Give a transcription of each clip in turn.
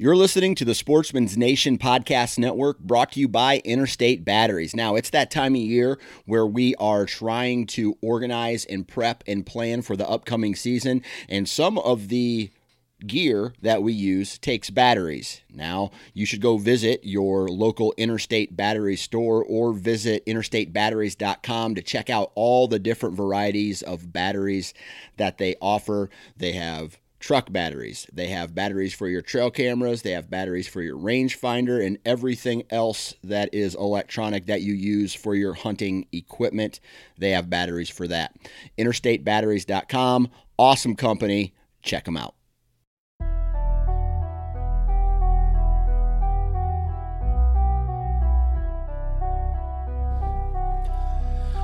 You're listening to the Sportsman's Nation Podcast Network brought to you by Interstate Batteries. Now, it's that time of year where we are trying to organize and prep and plan for the upcoming season, and some of the gear that we use takes batteries. Now, you should go visit your local Interstate Battery store or visit interstatebatteries.com to check out all the different varieties of batteries that they offer. They have truck batteries. They have batteries for your trail cameras, they have batteries for your rangefinder, and everything else that is electronic that you use for your hunting equipment. They have batteries for that. InterstateBatteries.com, awesome company. Check them out.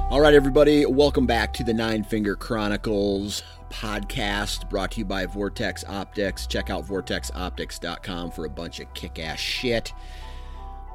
All right, everybody, welcome back to the Nine Finger Chronicles podcast brought to you by Vortex Optics. Check out vortexoptics.com for a bunch of kick ass shit.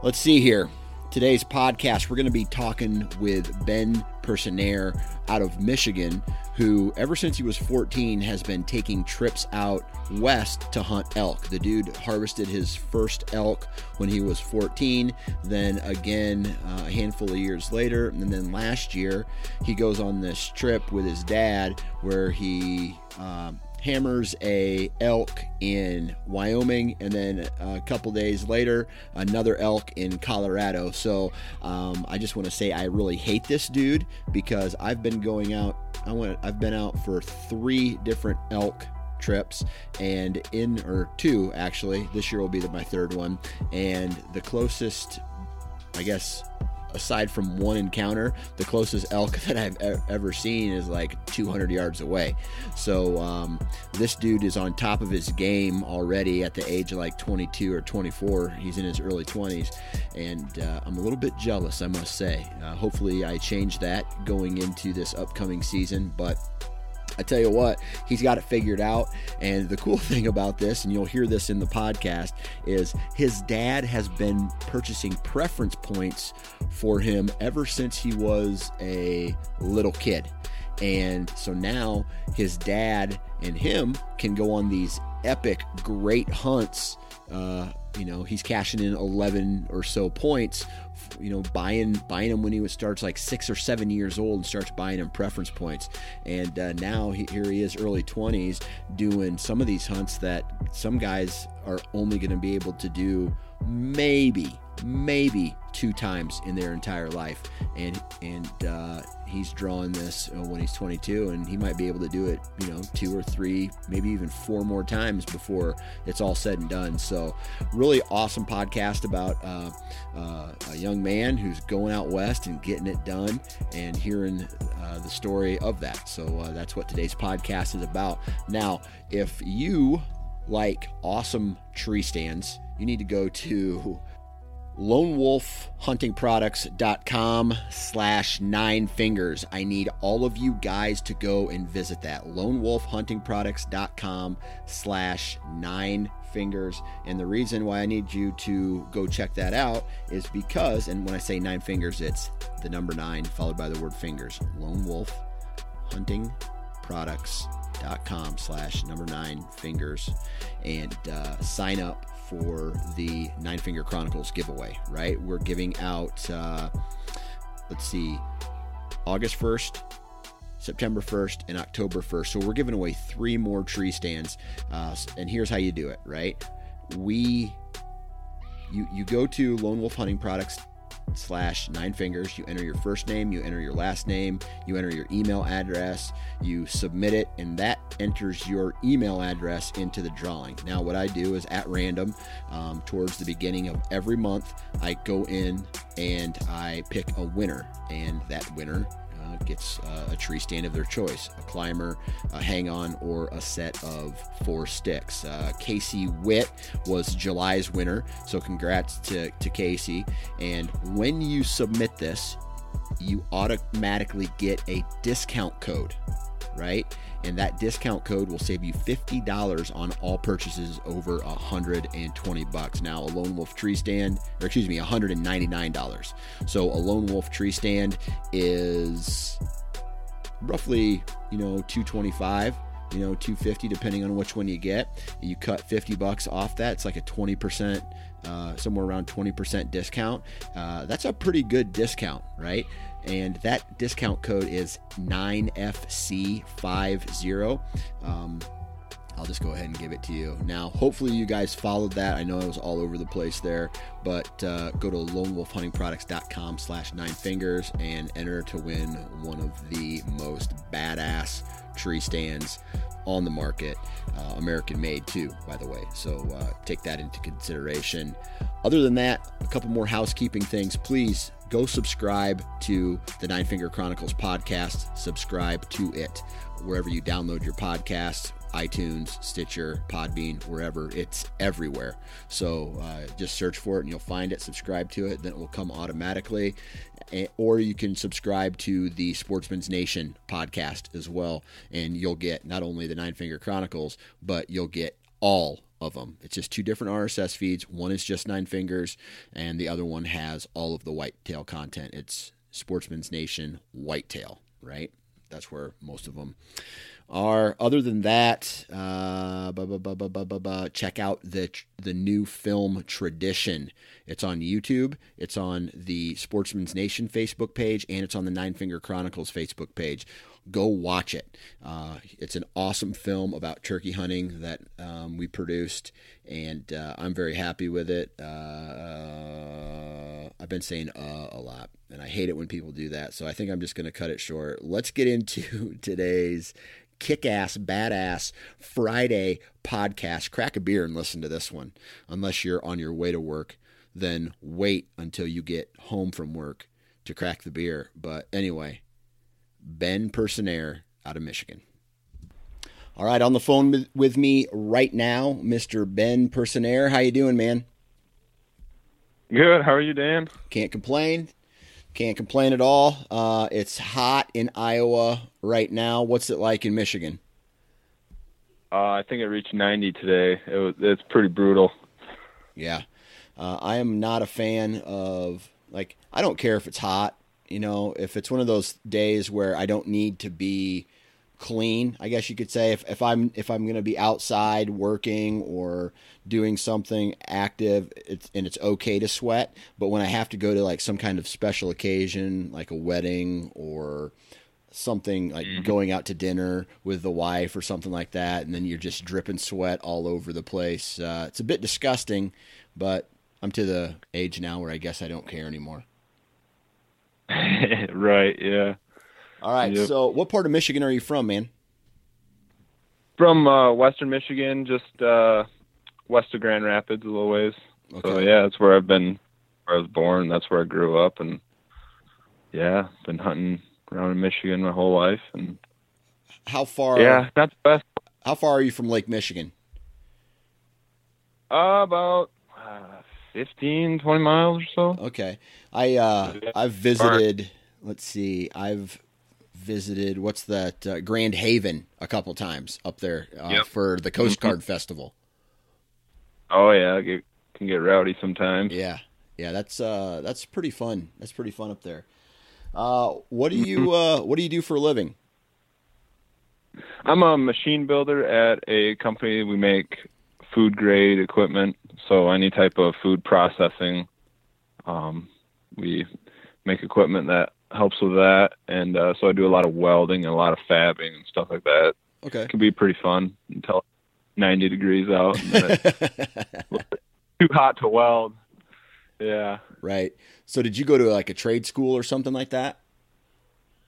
Let's see here. Today's podcast, we're going to be talking with Ben Personaire out of Michigan, who, ever since he was 14, has been taking trips out west to hunt elk. The dude harvested his first elk when he was 14, then again uh, a handful of years later, and then last year he goes on this trip with his dad where he. Uh, hammers a elk in Wyoming, and then a couple days later, another elk in Colorado. So um, I just want to say I really hate this dude because I've been going out. I went. I've been out for three different elk trips and in or two actually this year will be my third one and the closest i guess aside from one encounter, the closest elk that I've ever seen is like 200 yards away. So um, this dude is on top of his game already at the age of like 22 or 24. He's in his early 20s, and uh, I'm a little bit jealous, I must say. Uh, hopefully, I change that going into this upcoming season, but I tell you what, he's got it figured out. And the cool thing about this, and you'll hear this in the podcast, is his dad has been purchasing preference points for him ever since he was a little kid. And so now his dad and him can go on these epic, great hunts. Uh, you know, he's cashing in 11 or so points you know, buying buying him when he was starts like six or seven years old and starts buying him preference points. And uh, now he, here he is, early 20s, doing some of these hunts that some guys are only going to be able to do maybe maybe two times in their entire life. And and uh, he's drawing this when he's 22 and he might be able to do it you know two or three maybe even four more times before it's all said and done. So really awesome podcast about uh, uh, a young man who's going out west and getting it done and hearing uh, the story of that. So uh, that's what today's podcast is about. Now if you like awesome tree stands you need to go to lonewolfhuntingproducts.com slash nine fingers. I need all of you guys to go and visit that. lonewolfhuntingproducts.com slash nine fingers. And the reason why i need you to go check that out is because and when i say nine fingers it's the number nine followed by the word fingers lone wolf hunting products.com slash number nine fingers. And uh, sign up for the Nine Finger Chronicles giveaway, right? We're giving out, uh, let's see, August 1st, September 1st, and October 1st. So we're giving away three more tree stands. Uh, and here's how you do it, right? We, you, you go to Lone Wolf Hunting Products slash nine fingers. You enter your first name, you enter your last name, you enter your email address, you submit it, and that enters your email address into the drawing. Now, what I do is at random, um, towards the beginning of every month, I go in and I pick a winner, and that winner uh, gets uh, a tree stand of their choice a climber, a hang on, or a set of four sticks. Uh, Casey Witt was July's winner, so congrats to, to Casey. And when you submit this, you automatically get a discount code, right? And that discount code will save you $50 on all purchases over 120 bucks. Now, a Lone Wolf tree stand, or excuse me, $199. So a Lone Wolf tree stand is roughly, you know, 225 you know 250 depending on which one you get you cut 50 bucks off that it's like a 20% uh, somewhere around 20% discount uh, that's a pretty good discount right and that discount code is 9FC50. Um, I'll just go ahead and give it to you. Now, hopefully, you guys followed that. I know it was all over the place there, but uh, go to lonewolfhuntingproducts.com slash nine fingers and enter to win one of the most badass tree stands on the market. Uh, American made, too, by the way. So uh, take that into consideration. Other than that, a couple more housekeeping things. Please go subscribe to the Nine Finger Chronicles podcast. Subscribe to it wherever you download your podcasts iTunes, Stitcher, Podbean, wherever. It's everywhere. So uh, just search for it and you'll find it. Subscribe to it, then it will come automatically. Or you can subscribe to the Sportsman's Nation podcast as well, and you'll get not only the Nine Finger Chronicles, but you'll get all of them. It's just two different RSS feeds. One is just Nine Fingers, and the other one has all of the whitetail content. It's Sportsman's Nation Whitetail, right? That's where most of them are. Other than that, uh, check out the the new film Tradition. It's on YouTube. It's on the Sportsman's Nation Facebook page, and it's on the Nine Finger Chronicles Facebook page go watch it. Uh, it's an awesome film about turkey hunting that um, we produced, and uh, I'm very happy with it. Uh, uh I've been saying uh a lot, and I hate it when people do that, so I think I'm just going to cut it short. Let's get into today's kick ass, badass Friday podcast. Crack a beer and listen to this one, unless you're on your way to work. Then wait until you get home from work to crack the beer. But anyway, Ben Personaire out of Michigan. All right, on the phone with me right now, Mr. Ben Personaire. How you doing, man? Good. How are you, Dan? Can't complain. Can't complain at all. Uh, it's hot in Iowa right now. What's it like in Michigan? Uh, I think it reached 90 today. It was, it's pretty brutal. Yeah. Uh, I am not a fan of, like, I don't care if it's hot. You know, if it's one of those days where I don't need to be clean, I guess you could say if, if I'm if I'm going to be outside working or doing something active, it's and it's okay to sweat, but when I have to go to like some kind of special occasion, like a wedding or something like mm-hmm. going out to dinner with the wife or something like that, and then you're just dripping sweat all over the place. Uh, it's a bit disgusting, but I'm to the age now where I guess I don't care anymore. right. Yeah. All right. Yep. So, what part of Michigan are you from, man? From uh, Western Michigan, just uh, west of Grand Rapids, a little ways. Okay. So yeah, that's where I've been. Where I was born. That's where I grew up, and yeah, been hunting around in Michigan my whole life. And how far? Yeah, that's best. How far are you from Lake Michigan? Uh, about uh, 15, 20 miles or so. Okay. I uh, I've visited. Let's see. I've visited what's that uh, Grand Haven a couple times up there uh, yep. for the Coast mm-hmm. Guard mm-hmm. Festival. Oh yeah, it can get rowdy sometimes. Yeah, yeah, that's uh, that's pretty fun. That's pretty fun up there. Uh, what do you mm-hmm. uh, what do you do for a living? I'm a machine builder at a company. We make food grade equipment, so any type of food processing. Um, we make equipment that helps with that, and uh, so I do a lot of welding and a lot of fabbing and stuff like that. Okay, it can be pretty fun until 90 degrees out. too hot to weld. Yeah. Right. So did you go to like a trade school or something like that?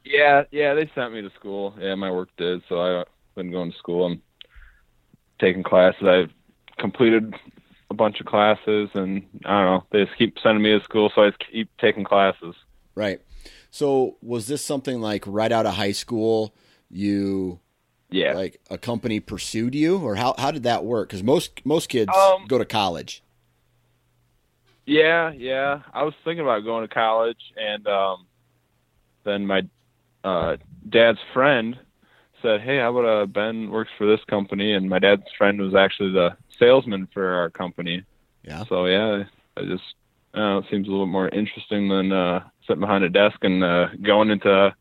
Yeah, yeah, they sent me to school. Yeah, my work did. So I've been going to school. I'm taking classes. I've completed a bunch of classes, and I don't know. They just keep sending me to school, so I just keep taking classes. Right. So was this something like right out of high school? You yeah like a company pursued you or how how did that work because most most kids um, go to college yeah yeah i was thinking about going to college and um then my uh dad's friend said hey how about uh ben works for this company and my dad's friend was actually the salesman for our company yeah so yeah i just uh, it seems a little more interesting than uh sitting behind a desk and uh going into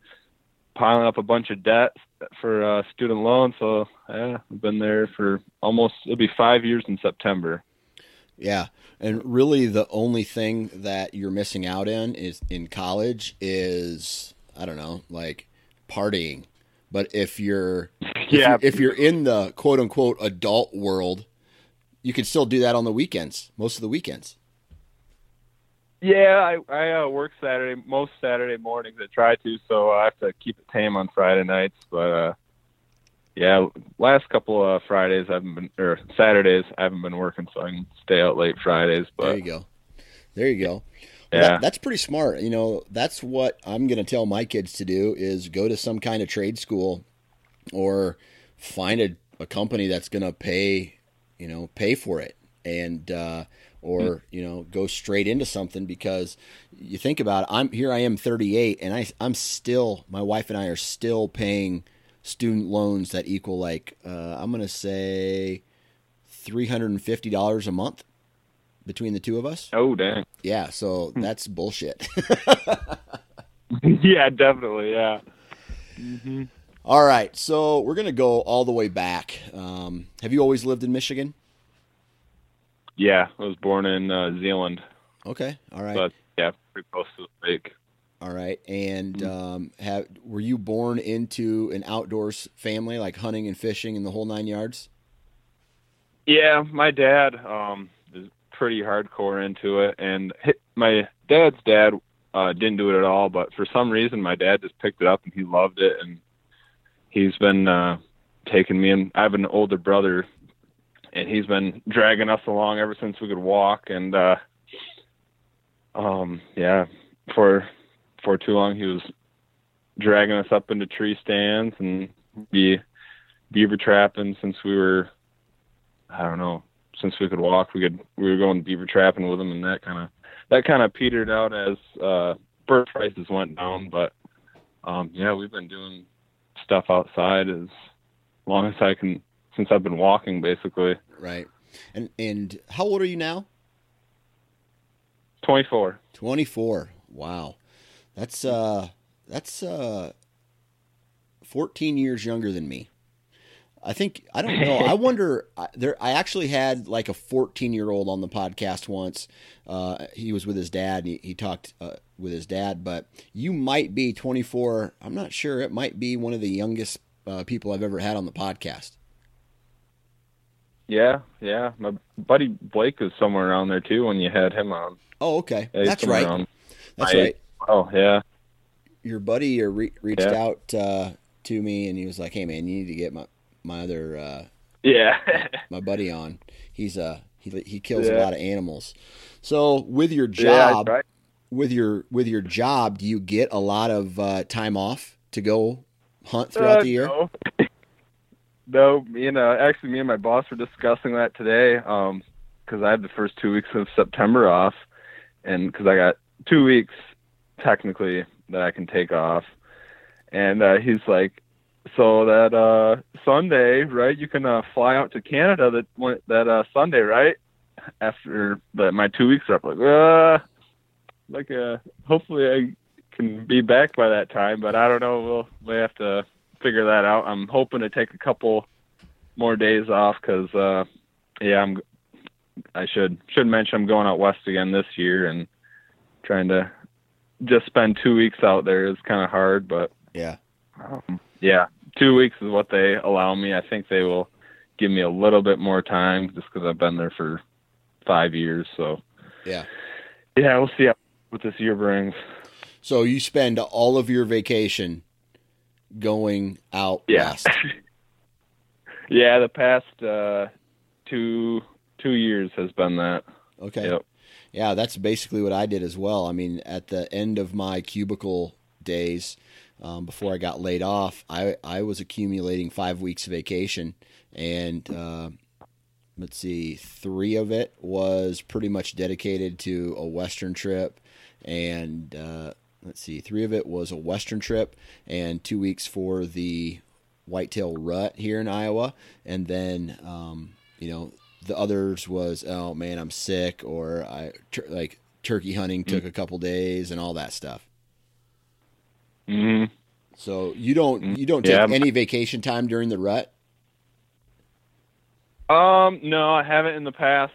piling up a bunch of debt for uh, student loans. So yeah, I've been there for almost it'll be five years in September. Yeah, and really the only thing that you're missing out in is in college is I don't know like partying. But if you're yeah if, you, if you're in the quote unquote adult world, you can still do that on the weekends, most of the weekends. Yeah, I I uh, work Saturday most Saturday mornings. I try to, so I have to keep it tame on Friday nights. But uh, yeah, last couple of Fridays I haven't been or Saturdays I haven't been working, so I can stay out late Fridays. But there you go, there you go. Yeah, that, that's pretty smart. You know, that's what I'm going to tell my kids to do: is go to some kind of trade school, or find a, a company that's going to pay, you know, pay for it. And uh, or mm. you know go straight into something because you think about it, I'm here I am 38 and I I'm still my wife and I are still paying student loans that equal like uh, I'm gonna say three hundred and fifty dollars a month between the two of us. Oh dang! Yeah, so hmm. that's bullshit. yeah, definitely. Yeah. Mm-hmm. All right, so we're gonna go all the way back. Um, have you always lived in Michigan? Yeah, I was born in uh, Zeeland. Okay, all right. But yeah, pretty close to the lake. All right, and mm-hmm. um, have were you born into an outdoors family, like hunting and fishing and the whole nine yards? Yeah, my dad um, pretty hardcore into it, and hit, my dad's dad uh, didn't do it at all, but for some reason, my dad just picked it up and he loved it, and he's been uh, taking me. And I have an older brother and he's been dragging us along ever since we could walk and uh um yeah for for too long he was dragging us up into tree stands and be beaver trapping since we were I don't know since we could walk we could we were going beaver trapping with them, and that kind of that kind of petered out as uh bird prices went down but um yeah we've been doing stuff outside as long as I can since I've been walking basically. Right. And and how old are you now? 24. 24. Wow. That's uh that's uh 14 years younger than me. I think I don't know. I wonder. There, I actually had like a 14 year old on the podcast once. Uh, he was with his dad. he, he talked uh, with his dad. But you might be 24. I'm not sure. It might be one of the youngest uh, people I've ever had on the podcast. Yeah, yeah. My buddy Blake is somewhere around there too when you had him on. Oh, okay. Yeah, That's right. That's right. Oh, yeah. Your buddy re- reached yeah. out uh, to me and he was like, "Hey, man, you need to get my my other uh, yeah my buddy on. He's uh he he kills yeah. a lot of animals. So with your job, right. with your with your job, do you get a lot of uh, time off to go hunt throughout uh, the year? No. No, me and uh, actually me and my boss were discussing that today um because I have the first two weeks of September off, and because I got two weeks technically that I can take off, and uh, he's like, so that uh Sunday, right? You can uh, fly out to Canada that that uh Sunday, right? After the, my two weeks are up, like uh, like uh, hopefully I can be back by that time, but I don't know. We'll we have to figure that out. I'm hoping to take a couple more days off because, uh, yeah, I'm. I should should mention I'm going out west again this year and trying to just spend two weeks out there is kind of hard, but yeah, um, yeah, two weeks is what they allow me. I think they will give me a little bit more time just because I've been there for five years. So yeah, yeah, we'll see what this year brings. So you spend all of your vacation going out yeah. west. yeah, the past uh, two two years has been that. Okay. Yep. Yeah, that's basically what I did as well. I mean, at the end of my cubicle days, um, before I got laid off, I I was accumulating five weeks vacation, and uh, let's see, three of it was pretty much dedicated to a Western trip, and uh, let's see, three of it was a Western trip, and two weeks for the whitetail rut here in Iowa, and then um, you know the others was oh man I'm sick or I tur- like turkey hunting took mm-hmm. a couple days and all that stuff. Hmm So you don't you don't take yeah. any vacation time during the rut? Um, no, I haven't in the past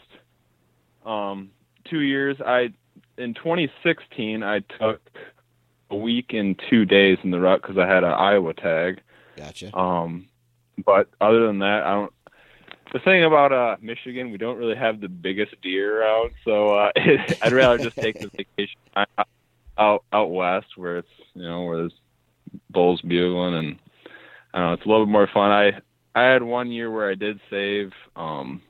um, two years. I in 2016 I took a week and two days in the rut because I had an Iowa tag. Gotcha. Um, but other than that, I don't. The thing about uh, Michigan, we don't really have the biggest deer out, so uh, I'd rather just take the vacation out out west where it's you know where there's bulls bugling and I don't know it's a little bit more fun. I I had one year where I did save um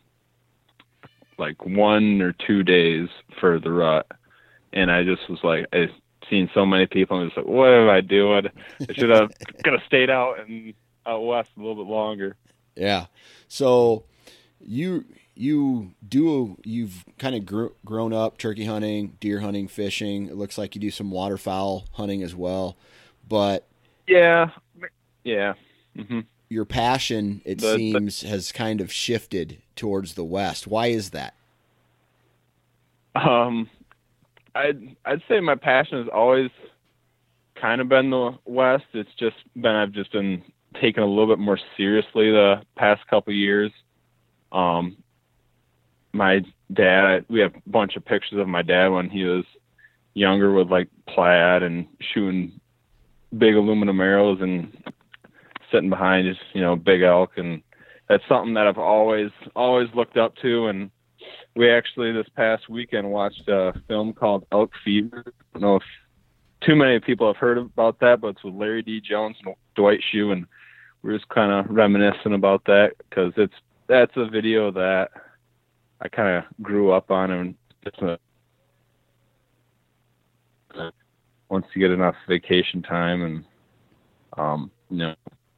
like one or two days for the rut, and I just was like I seen so many people and just like what am I doing? I should have could have stayed out and out west a little bit longer. Yeah. So you you do you've kind of gr- grown up turkey hunting, deer hunting, fishing. It looks like you do some waterfowl hunting as well. But yeah, yeah. Mm-hmm your passion, it the, seems, the, has kind of shifted towards the West. Why is that? Um, I'd I'd say my passion has always kind of been the West. It's just been I've just been taking a little bit more seriously the past couple years. Um, my dad, we have a bunch of pictures of my dad when he was younger with like plaid and shooting big aluminum arrows and sitting behind is you know big elk and that's something that I've always always looked up to and we actually this past weekend watched a film called Elk Fever. I don't know if too many people have heard about that, but it's with Larry D. Jones and Dwight Schuh, and we're just kind of reminiscing about that because it's that's a video that I kind of grew up on, and it's a once you get enough vacation time and um, you know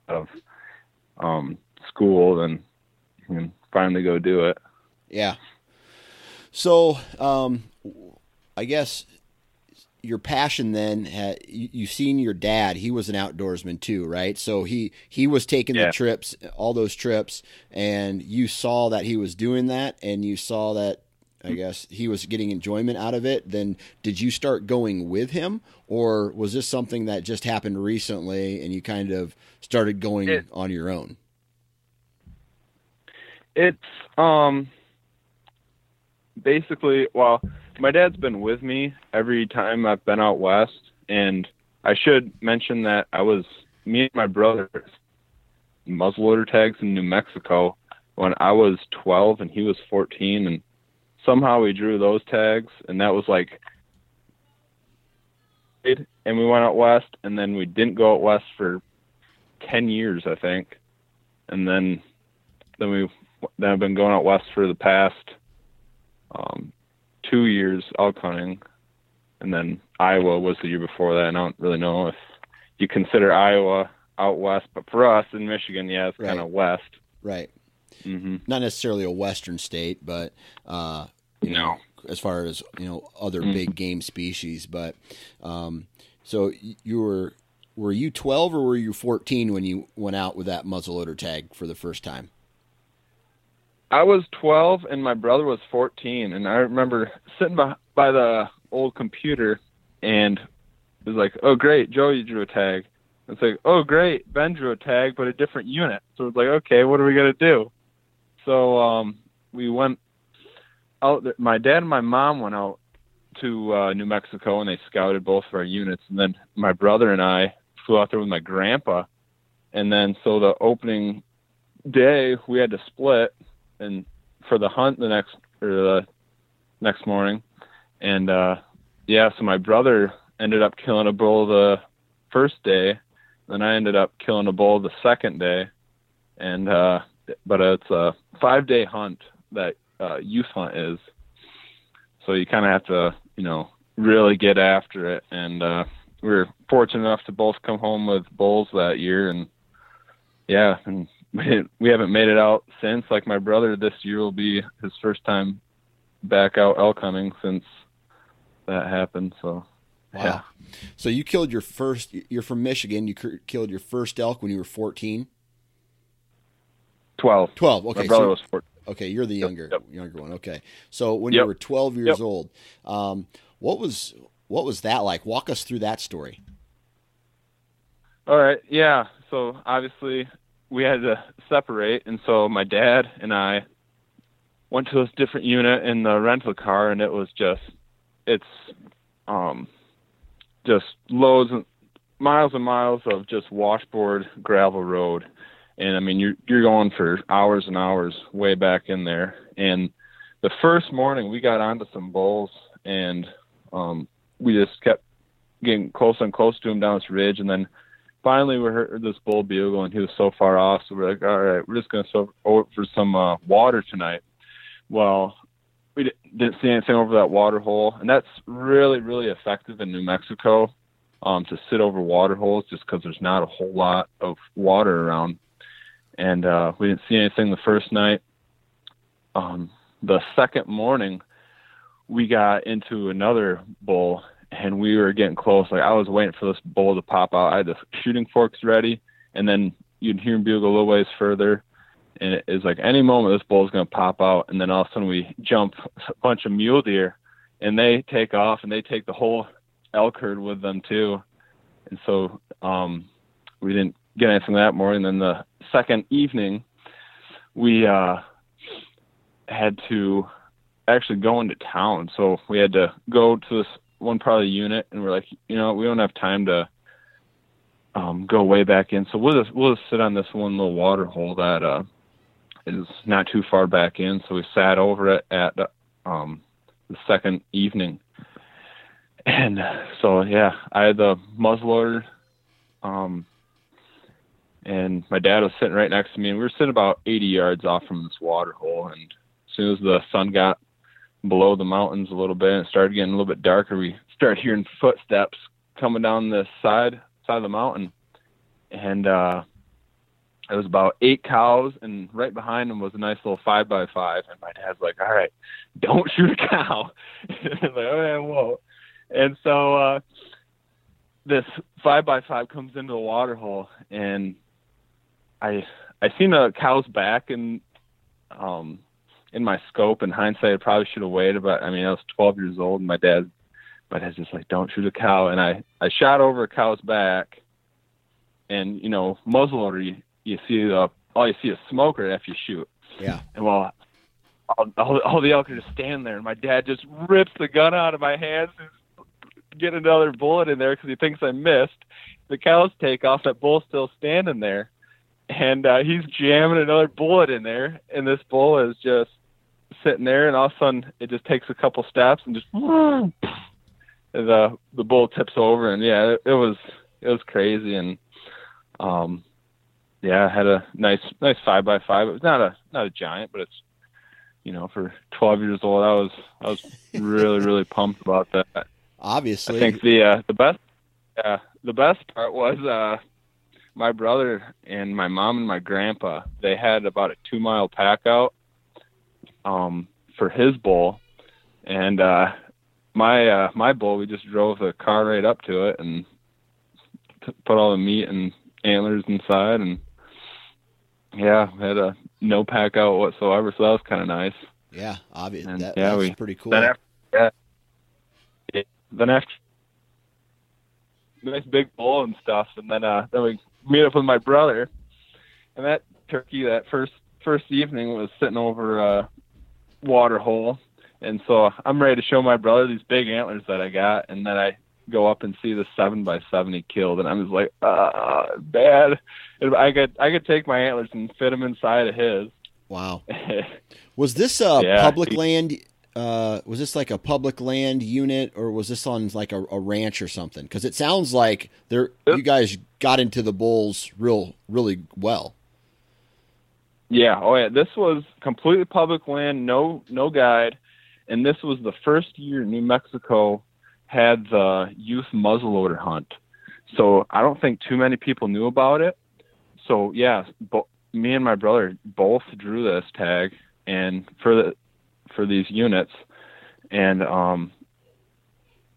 of um, school, then you can finally go do it. Yeah. So, um, I guess your passion then had, you, have seen your dad he was an outdoorsman too right so he he was taking yeah. the trips all those trips and you saw that he was doing that and you saw that I guess he was getting enjoyment out of it, then did you start going with him, or was this something that just happened recently and you kind of started going it, on your own? It's um basically well, my dad's been with me every time I've been out west, and I should mention that I was me and my brother muzzleloader tags in New Mexico when I was 12 and he was 14, and somehow we drew those tags, and that was like, and we went out west, and then we didn't go out west for ten years, I think, and then then we then I've been going out west for the past um, two years elk hunting, and then Iowa was the year before that. And I don't really know if you consider Iowa out west, but for us in Michigan, yeah, it's right. kind of west. Right. Mm-hmm. Not necessarily a western state, but uh, you no. know, as far as you know, other mm-hmm. big game species. But um, so you were were you 12 or were you 14 when you went out with that muzzleloader tag for the first time? I was 12 and my brother was 14, and I remember sitting by, by the old computer and it was like, "Oh, great, Joe, you drew a tag." It's like, oh great, Ben drew a tag, but a different unit. So it's like, okay, what are we gonna do? So um, we went out. My dad and my mom went out to uh, New Mexico and they scouted both of our units, and then my brother and I flew out there with my grandpa, and then so the opening day we had to split and for the hunt the next or the next morning, and uh, yeah, so my brother ended up killing a bull the first day then I ended up killing a bull the second day, and uh, but it's a five day hunt that uh, youth hunt is. So you kind of have to, you know, really get after it. And uh, we were fortunate enough to both come home with bulls that year, and yeah, and we, we haven't made it out since. Like my brother, this year will be his first time back out elk hunting since that happened. So Wow. Yeah. So you killed your first. You're from Michigan. You killed your first elk when you were 14. 12. 12. Okay. My brother so, was 14. Okay, you're the younger yep. younger one. Okay. So when yep. you were 12 years yep. old, um, what was what was that like? Walk us through that story. All right. Yeah. So obviously we had to separate, and so my dad and I went to this different unit in the rental car, and it was just it's um just loads and miles and miles of just washboard gravel road. And I mean, you're you're going for hours and hours way back in there. And the first morning we got onto some bulls, and um, we just kept getting closer and closer to them down this ridge. And then finally we heard this bull bugle, and he was so far off. So we're like, all right, we're just gonna go for some uh, water tonight. Well, we didn't see anything over that water hole, and that's really really effective in New Mexico um, to sit over water holes just because there's not a whole lot of water around. And uh, we didn't see anything the first night. Um, the second morning, we got into another bull, and we were getting close. Like I was waiting for this bull to pop out. I had the shooting forks ready, and then you'd hear him bugle a little ways further, and it is like any moment this bull's going to pop out, and then all of a sudden we jump a bunch of mule deer, and they take off and they take the whole elk herd with them too, and so um, we didn't get anything that morning. Then the second evening, we uh, had to actually go into town, so we had to go to this one part of the unit, and we're like, you know, we don't have time to um, go way back in, so we'll just we'll just sit on this one little water hole that uh, is not too far back in. So we sat over it at um, the second evening, and so yeah, I had the muzzleloader, um, and my dad was sitting right next to me, and we were sitting about 80 yards off from this water hole. And as soon as the sun got below the mountains a little bit and it started getting a little bit darker, we started hearing footsteps coming down the side side of the mountain, and uh, it was about eight cows, and right behind them was a nice little five by five. And my dad's like, "All right, don't shoot a cow." like, "Okay, whoa." And so uh, this five by five comes into the water hole, and I I seen a cow's back and um in my scope. In hindsight, I probably should have waited, but I mean, I was 12 years old, and my dad, I was just like, "Don't shoot a cow." And I I shot over a cow's back, and you know, muzzleloader, you, you see the all you see is smoke right after you shoot. Yeah. And well, all, all, all the elk are just standing there, and my dad just rips the gun out of my hands and get another bullet in there because he thinks I missed. The cows take off. That bull's still standing there, and uh, he's jamming another bullet in there. And this bull is just sitting there, and all of a sudden it just takes a couple steps and just and the the bull tips over. And yeah, it, it was it was crazy. And um, yeah, I had a nice nice five by five. It was not a not a giant, but it's you know for 12 years old, I was I was really really pumped about that. Obviously, I think the uh, the best uh, the best part was uh, my brother and my mom and my grandpa. They had about a two mile pack out um, for his bull, and uh, my uh, my bull. We just drove the car right up to it and t- put all the meat and antlers inside, and yeah, had a no pack out whatsoever. So that was kind of nice. Yeah, obviously, that, yeah, we, pretty cool. Then after, yeah, then after nice big bull and stuff. And then uh, then we meet up with my brother, and that turkey that first first evening was sitting over a water hole, and so I'm ready to show my brother these big antlers that I got, and then I go up and see the seven by seven he killed, and I'm just like, ah, bad. I could I could take my antlers and fit them inside of his. Wow. was this a Yeah, public he- land? Uh, was this like a public land unit, or was this on like a, a ranch or something? Because it sounds like there you guys got into the bulls real, really well. Yeah, oh yeah. This was completely public land, no no guide, and this was the first year New Mexico had the youth muzzleloader hunt. So I don't think too many people knew about it. So yeah, bo- me and my brother both drew this tag, and for the for these units, and um,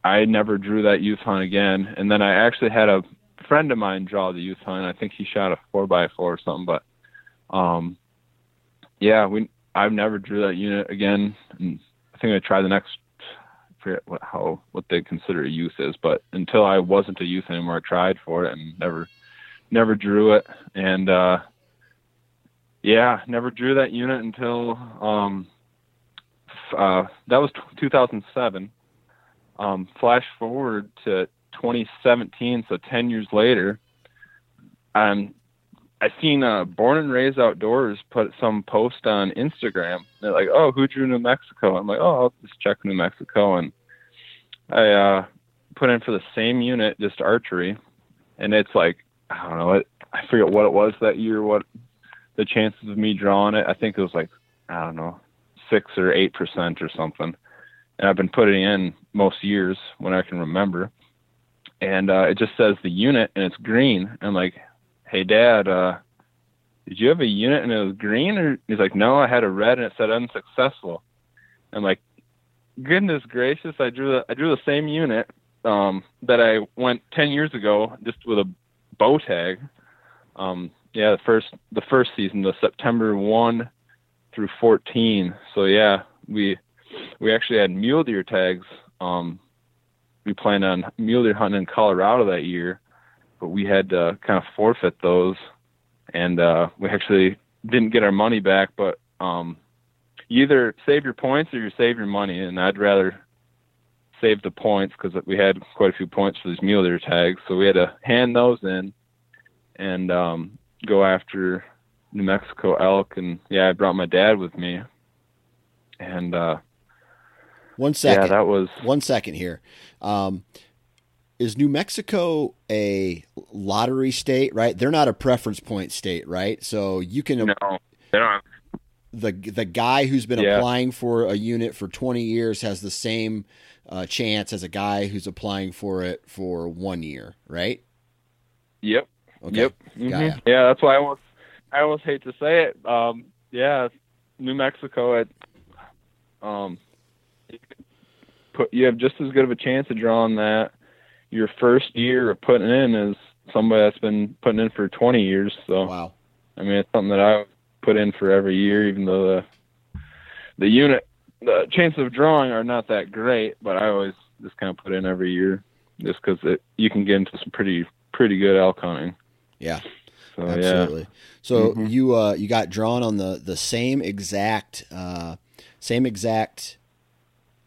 I never drew that youth hunt again. And then I actually had a friend of mine draw the youth hunt. I think he shot a four by four or something, but um, yeah, we I've never drew that unit again. And I think I tried the next. I forget what how what they consider a youth is, but until I wasn't a youth anymore, I tried for it and never never drew it. And uh, yeah, never drew that unit until um, uh, that was t- 2007. Um, flash forward to 2017, so 10 years later. Um, I seen uh, Born and Raised Outdoors put some post on Instagram. They're like, "Oh, who drew New Mexico?" I'm like, "Oh, I'll just check New Mexico." And I uh, put in for the same unit, just archery, and it's like I don't know, it, I forget what it was that year. What the chances of me drawing it? I think it was like I don't know, six or eight percent or something. And I've been putting in most years when I can remember. And uh, it just says the unit and it's green. I'm like, hey dad uh did you have a unit and it was green? Or he's like no i had a red and it said unsuccessful. I'm like goodness gracious i drew the i drew the same unit um that i went 10 years ago just with a bow tag. Um yeah the first the first season the september 1 through 14 so yeah we we actually had mule deer tags. Um we planned on mule deer hunting in colorado that year but we had to kind of forfeit those, and uh, we actually didn't get our money back. But um, you either save your points or you save your money, and I'd rather save the points because we had quite a few points for these mule deer tags, so we had to hand those in and um, go after New Mexico elk. And yeah, I brought my dad with me, and uh, One second. yeah, that was One second here. Um, is New Mexico a lottery state? Right, they're not a preference point state, right? So you can no, they don't the the guy who's been Yeah. applying for a unit for 20 years has the same uh, chance as a guy who's applying for it for one year, right? Yep. Okay. Yep. Mhm. Yeah, that's why I almost I almost hate to say it. Um, yeah, New Mexico at um, you put you have just as good of a chance of drawing that your first year of putting in is somebody that's been putting in for 20 years. So Wow. I mean, it's something that I put in for every year, even though the the unit the chances of drawing are not that great, but I always just kind of put in every year just because you can get into some pretty pretty good elk hunting. Yeah. So Absolutely. So Mhm. you uh, you got drawn on the the same exact uh, same exact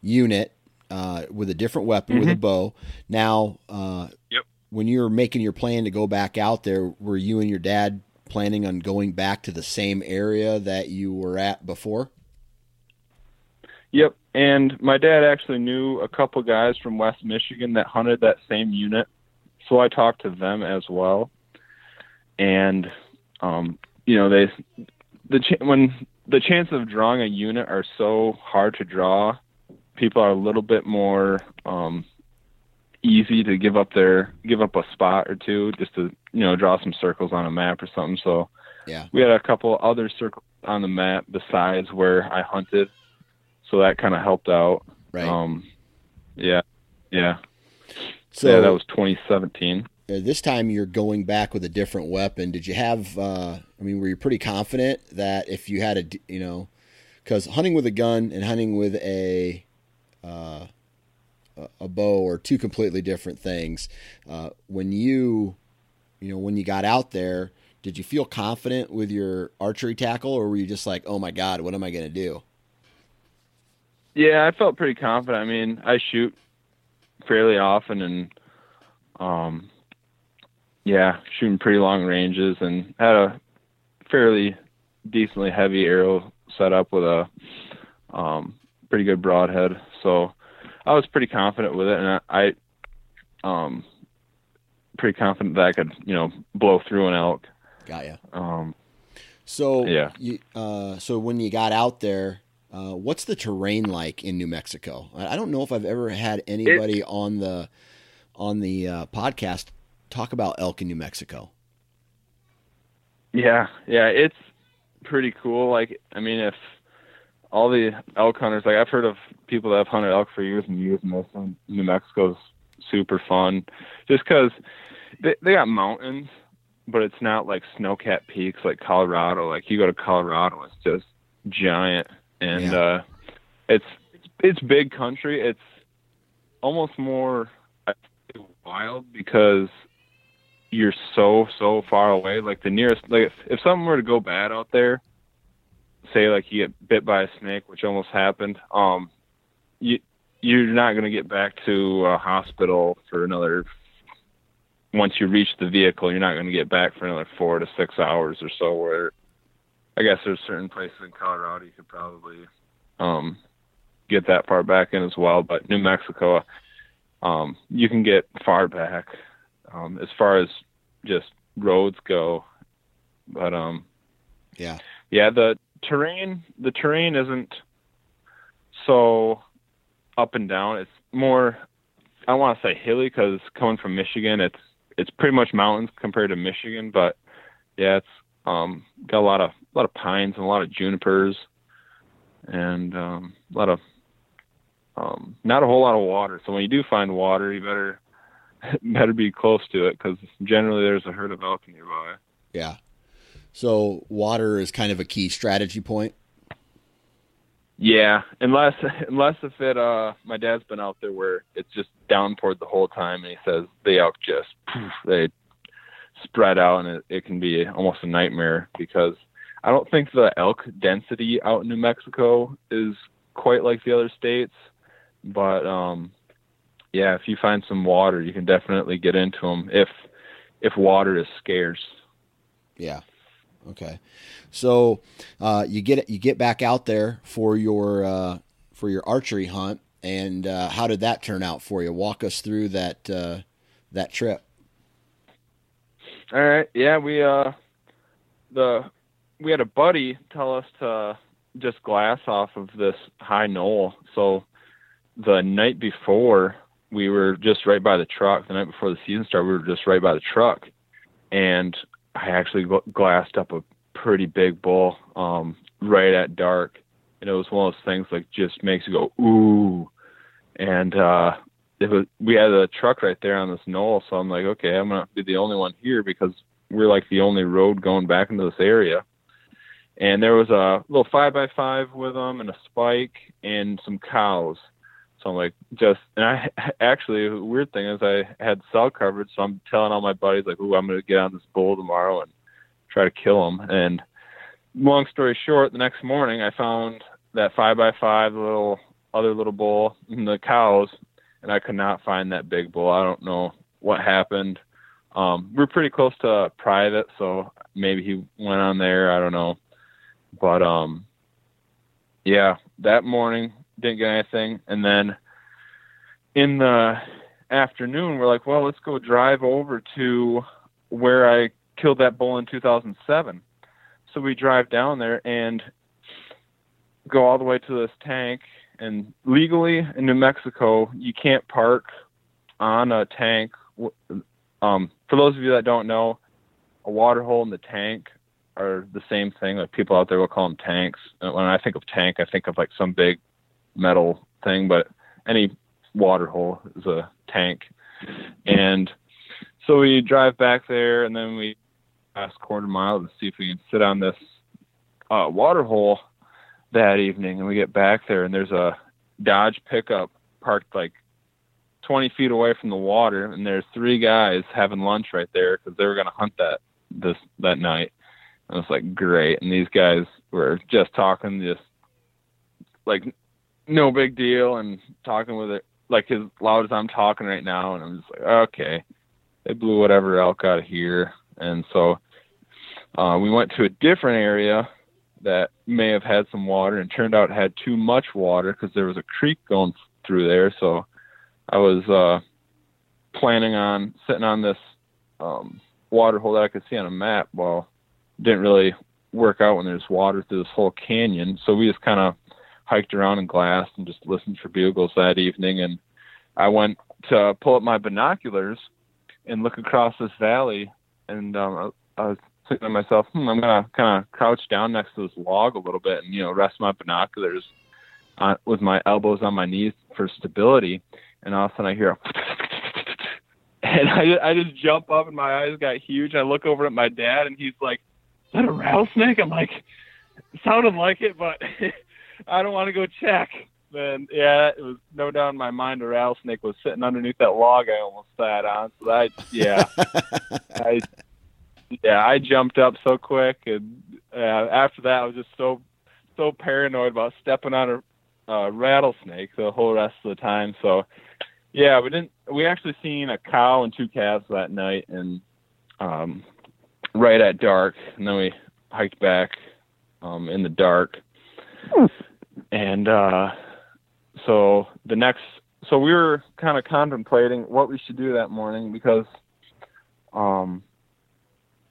unit uh, with a different weapon with a bow. Now, uh, Yep. when you were making your plan to go back out there, were you and your dad planning on going back to the same area that you were at before? yep. And my dad actually knew a couple guys from West Michigan that hunted that same unit, so I talked to them as well. And um, you know, they the ch- when the chances of drawing a unit are so hard to draw, people are a little bit more um, easy to give up their give up a spot or two just to you know draw some circles on a map or something. So Yeah. we had a couple other circles on the map besides where I hunted, so that kind of helped out. Right. Um, yeah, yeah. so yeah, that was 2017. uh, this time you're going back with a different weapon. Did you have? Uh, I mean, were you pretty confident that if you had a, you know, because hunting with a gun and hunting with a uh, a bow are two completely different things. Uh, when you, you know, when you got out there, did you feel confident with your archery tackle, or were you just like, "Oh my God, what am I going to do"? Yeah, I felt pretty confident. I mean, I shoot fairly often, and um, yeah, shooting pretty long ranges, and had a fairly decently heavy arrow set up with a um, pretty good broadhead. So I was pretty confident with it, and I, I um, pretty confident that I could, you know, blow through an elk. Got ya. Um, so yeah. You, uh, so when you got out there, uh, what's the terrain like in New Mexico? I don't know if I've ever had anybody it, on the on the uh, podcast talk about elk in New Mexico. Yeah, yeah, it's pretty cool. Like, I mean, if all the elk hunters, like I've heard of people that have hunted elk for years and years, and this in New Mexico's super fun, just because they they got mountains, but it's not like snow-capped peaks like Colorado. Like you go to Colorado, it's just giant, and yeah. uh, it's it's big country. It's almost more wild because you're so so far away. Like the nearest, like if, if something were to go bad out there, say like you get bit by a snake, which almost happened, um, you you're not going to get back to a hospital for another. Once you reach the vehicle, you're not going to get back for another four to six hours or so. Where I guess there's certain places in Colorado you could probably um, get that far back in as well, but New Mexico, um, you can get far back um, as far as just roads go. But um, yeah, yeah, the terrain the terrain isn't so up and down. It's more I want to say hilly because coming from Michigan, it's it's pretty much mountains compared to Michigan. But yeah, it's um, got a lot of a lot of pines and a lot of junipers, and um, a lot of um, not a whole lot of water. So when you do find water, you better better be close to it because generally there's a herd of elk nearby. Yeah. So water is kind of a key strategy point. Yeah, unless unless if it uh my dad's been out there where it's just downpoured the whole time and he says the elk just poof, they spread out and it, it can be almost a nightmare because I don't think the elk density out in New Mexico is quite like the other states, but um yeah, if you find some water, you can definitely get into them if if water is scarce. Yeah. Okay, so uh, you get you get back out there for your uh, for your archery hunt, and uh, how did that turn out for you? Walk us through that uh, that trip. All right, yeah, we uh the we had a buddy tell us to just glass off of this high knoll. So the night before, we were just right by the truck. The night before the season started, we were just right by the truck, and I actually glassed up a pretty big bull um, right at dark, and it was one of those things like just makes you go ooh, and uh, it was we had a truck right there on this knoll, so I'm like, okay, I'm gonna be the only one here because we're like the only road going back into this area. And there was a little five by five with them and a spike and some cows. So I'm like, just, and I actually, weird thing is I had cell coverage. So I'm telling all my buddies, like, ooh, I'm to get on this bull tomorrow and try to kill him. And long story short, the next morning I found that five by five little other little bull and the cows, and I could not find that big bull. I don't know what happened. Um, we're pretty close to private, so maybe he went on there. I don't know, but um, yeah, that morning didn't get anything. And then in the afternoon, we're like, well, let's go drive over to where I killed that bull in 2007. So we drive down there and go all the way to this tank. And legally in New Mexico, you can't park on a tank. Um, for those of you that don't know, a water hole in the tank are the same thing. Like people out there will call them tanks. When I think of tank, I think of like some big metal thing, but any water hole is a tank. And so we drive back there, and then we last quarter mile to see if we can sit on this uh, water hole that evening. And we get back there, and there's a Dodge pickup parked like 20 feet away from the water, and there's three guys having lunch right there because they were going to hunt that this that night. And it's like great, and these guys were just talking, just like no big deal, and talking with it like as loud as I'm talking right now, and I'm just like, okay, they blew whatever elk out of here, and so uh, we went to a different area that may have had some water, and turned out had too much water because there was a creek going through there, so I was uh, planning on sitting on this um, water hole that I could see on a map. Well, didn't really work out when there's water through this whole canyon. So we just kind of hiked around in glass and just listened for bugles that evening. And I went to pull up my binoculars and look across this valley. And um, I was thinking to myself, hmm, I'm gonna kind of crouch down next to this log a little bit and you know rest my binoculars on, with my elbows on my knees for stability and all of a sudden I hear a and I I just jump up and my eyes got huge. I look over at my dad and he's like, "Is that a rattlesnake?" I'm like, "Sounded like it, but I don't want to go check." Then yeah, it was no doubt in my mind a rattlesnake was sitting underneath that log I almost sat on. So I yeah, I yeah I jumped up so quick and uh, after that I was just so so paranoid about stepping on a uh, rattlesnake the whole rest of the time. So yeah, we didn't. We actually seen a cow and two calves that night, and um, right at dark, and then we hiked back um, in the dark, and uh, so the next, so we were kind of contemplating what we should do that morning because um,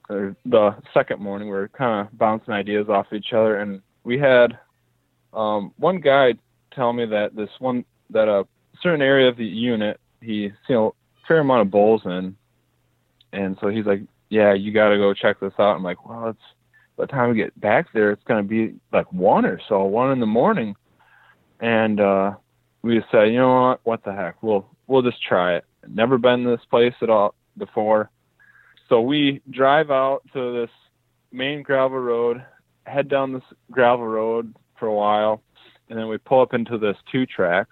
the second morning we were kind of bouncing ideas off each other, and we had um, one guy tell me that this one that a certain area of the unit he seen a fair amount of bulls in, and so he's like, "Yeah, you got to go check this out." I'm like, "Well, it's by the time we get back there, it's gonna be like one or so, one in the morning," and uh, we just said, "You know what? What the heck? We'll we'll just try it. Never been to this place at all before." So we drive out to this main gravel road, head down this gravel road for a while, and then we pull up into this two track.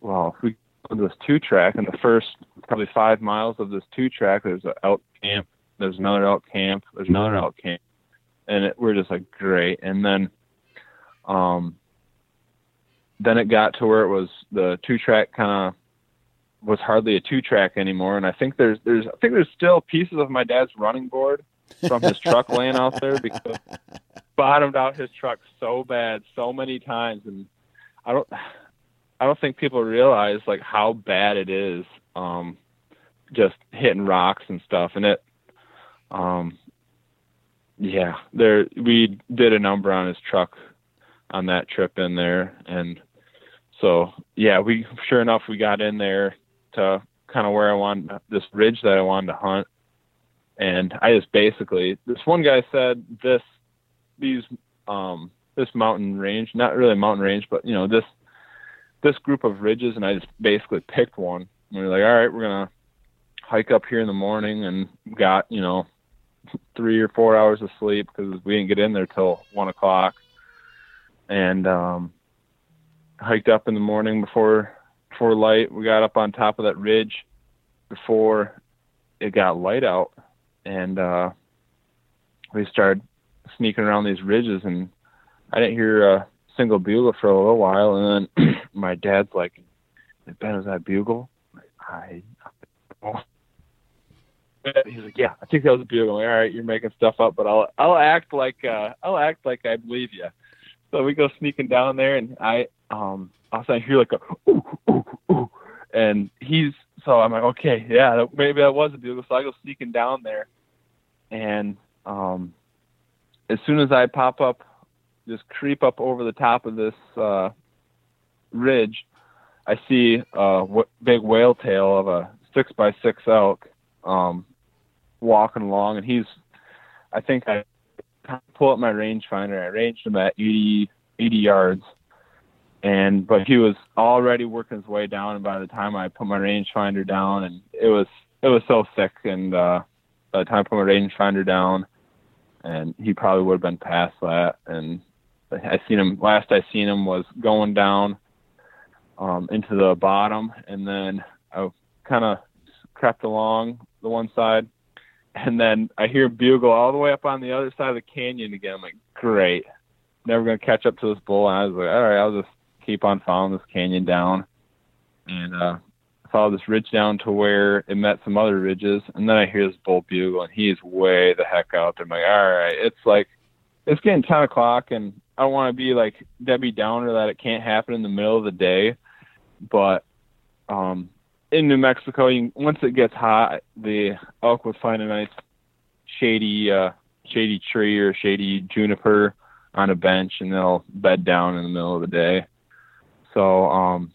Well, we this two track, and the first probably five miles of this two track, there's an elk camp, there's another elk camp, there's another elk camp, and it, we're just like great. And then, um, then it got to where it was the two track kind of was hardly a two track anymore, and I think there's there's I think there's still pieces of my dad's running board from his truck laying out there because bottomed out his truck so bad so many times. And I don't I don't think people realize like how bad it is um just hitting rocks and stuff. And it um yeah there we did a number on his truck on that trip in there and so yeah we sure enough we got in there to kind of where I wanted this ridge that I wanted to hunt and I just basically this one guy said this these um this mountain range, not really mountain range, but you know this this group of ridges, and I just basically picked one. And we were like, all right, we're gonna hike up here in the morning, and got you know three or four hours of sleep because we didn't get in there till one o'clock, and um, hiked up in the morning before before light. We got up on top of that ridge before it got light out, and uh, we started sneaking around these ridges, and I didn't hear a single bugle for a little while, and then my dad's like, "Ben, is that bugle?" I, I he's like, "Yeah, I think that was a bugle." Like, All right, you're making stuff up, but I'll I'll act like uh, I'll act like I believe you. So we go sneaking down there, and I um all of a sudden hear like a ooh ooh ooh, and he's so I'm like, okay, yeah, maybe that was a bugle. So I go sneaking down there, and um as soon as I pop up, just creep up over the top of this uh, ridge, I see a big whale tail of a six by six elk um, walking along, and he's. I think I pull up my rangefinder. I ranged him at 80, 80 yards, and but he was already working his way down. And by the time I put my rangefinder down, and it was it was so thick, and uh, by the time I put my rangefinder down, and he probably would have been past that. And I seen him last I seen him was going down um, into the bottom, and then I kind of crept along the one side, and then I hear bugle all the way up on the other side of the canyon again. I'm like, great, never gonna catch up to this bull. And I was like, all right, I'll just keep on following this canyon down, and uh, follow this ridge down to where it met some other ridges, and then I hear this bull bugle, and he's way the heck out there. I'm like, all right, it's like it's getting ten o'clock, and I don't want to be like Debbie Downer that it can't happen in the middle of the day, but um, in New Mexico, you, once it gets hot, the elk would find a nice shady, uh, shady tree or shady juniper on a bench, and they'll bed down in the middle of the day. So, um,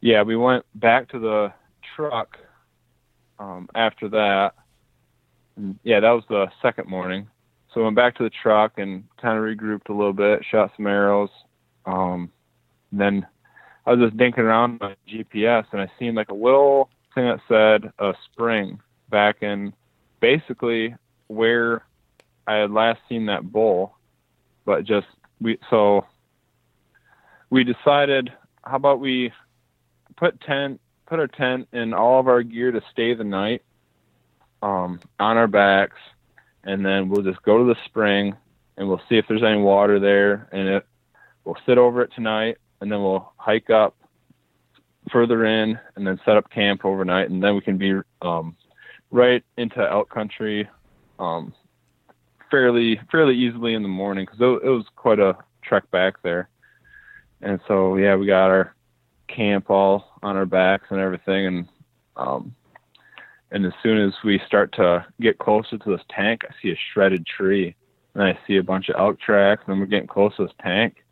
yeah, we went back to the truck um, after that. Yeah, that was the second morning. So we went back to the truck and kind of regrouped a little bit, shot some arrows. Um, then I was just dinking around my GPS and I seen like a little thing that said a spring back in basically where I had last seen that bull, but just we so we decided how about we put tent put our tent and all of our gear to stay the night um, on our backs and then we'll just go to the spring and we'll see if there's any water there and it we'll sit over it tonight and then we'll hike up further in and then set up camp overnight and then we can be um, right into elk country um, fairly fairly easily in the morning because it, it was quite a trek back there and so yeah we got our camp all on our backs and everything and um, and as soon as we start to get closer to this tank, I see a shredded tree. And I see a bunch of elk tracks. And we're getting close to this tank.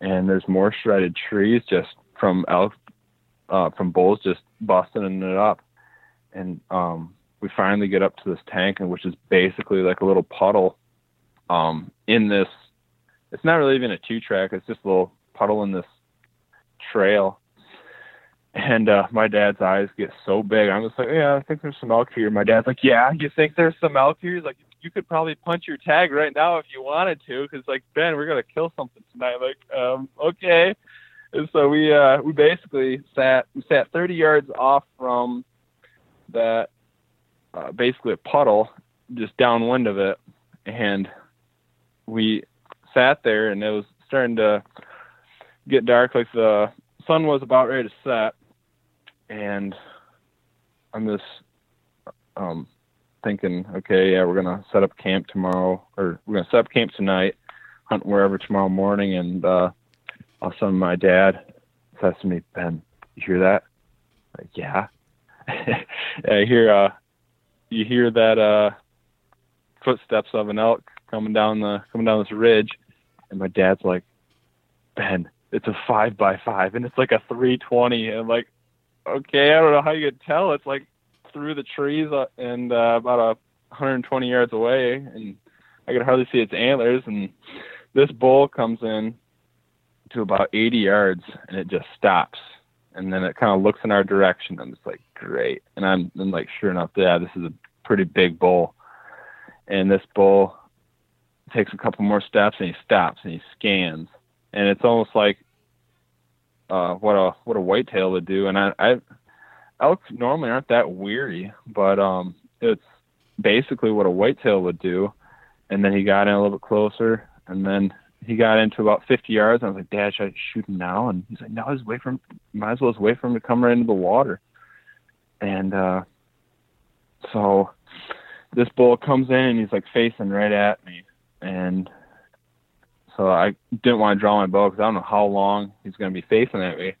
And there's more shredded trees just from elk, uh, from bulls just busting it up. And um, we finally get up to this tank, and which is basically like a little puddle um, in this. It's not really even a two track, it's just a little puddle in this trail and uh, my dad's eyes get so big. I'm just like, yeah, I think there's some elk here. My dad's like, yeah, you think there's some elk here? He's like, you could probably punch your tag right now if you wanted to, because like Ben, we're gonna kill something tonight. Like, um, okay. And so we uh, we basically sat we sat 30 yards off from that uh, basically a puddle just downwind of it, and we sat there, and it was starting to get dark. Like the sun was about ready to set, and on this um, thinking, okay, yeah, we're gonna set up camp tomorrow, or we're gonna set up camp tonight, hunt wherever tomorrow morning, and uh, all of a sudden my dad says to me, Ben, you hear that? Like, yeah. I hear uh, you hear that uh, footsteps of an elk coming down the coming down this ridge, and my dad's like, Ben, it's a five by five, and it's like a three twenty, and I'm like, okay, I don't know how you could tell. It's like through the trees uh, and uh, about a 120 yards away, and I could hardly see its antlers. And this bull comes in to about 80 yards, and it just stops. And then it kind of looks in our direction. I'm just like, great. And I'm, I'm like, sure enough, yeah, this is a pretty big bull. And this bull takes a couple more steps, and he stops and he scans. And it's almost like uh, what a what a whitetail would do. And I, I elk normally aren't that weary, but um, it's basically what a whitetail would do. And then he got in a little bit closer, and then he got into about 50 yards. And I was like, Dad, should I shoot him now? And he's like, No, just wait for him. Might as well just wait for him to come right into the water. And uh, so this bull comes in and he's like facing right at me, and so I didn't want to draw my bow because I don't know how long he's going to be facing at me.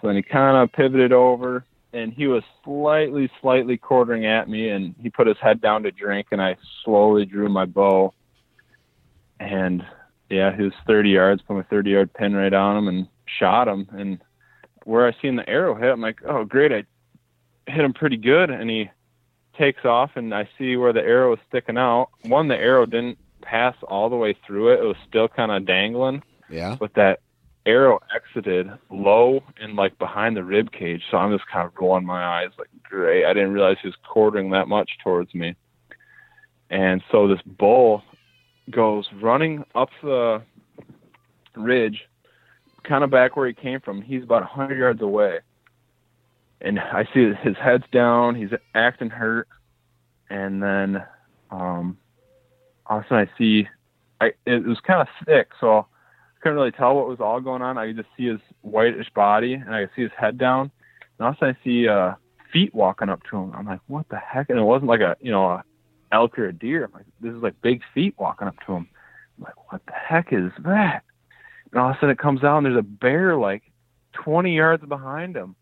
So then he kind of pivoted over, and he was slightly, slightly quartering at me, and he put his head down to drink, and I slowly drew my bow. And yeah, he was 30 yards, put my 30 yard pin right on him, and shot him. And where I seen the arrow hit, I'm like, oh great, I hit him pretty good, and he takes off, and I see where the arrow was sticking out. One, the arrow didn't pass all the way through it. It was still kind of dangling. Yeah. But that arrow exited low and like behind the rib cage. So I'm just kind of rolling my eyes like, great. I didn't realize he was quartering that much towards me. And so this bull goes running up the ridge, kind of back where he came from. He's about 100 yards away. and I see his head's down. He's acting hurt, and then um, all of a sudden I see I it was kind of thick, so couldn't really tell what was all going on. I could just see his whitish body, and I could see his head down. And all of a sudden I see uh, feet walking up to him. I'm like, what the heck? And it wasn't like a you know a elk or a deer. I'm like, this is like big feet walking up to him. I'm like, what the heck is that? And all of a sudden it comes out and there's a bear like 20 yards behind him.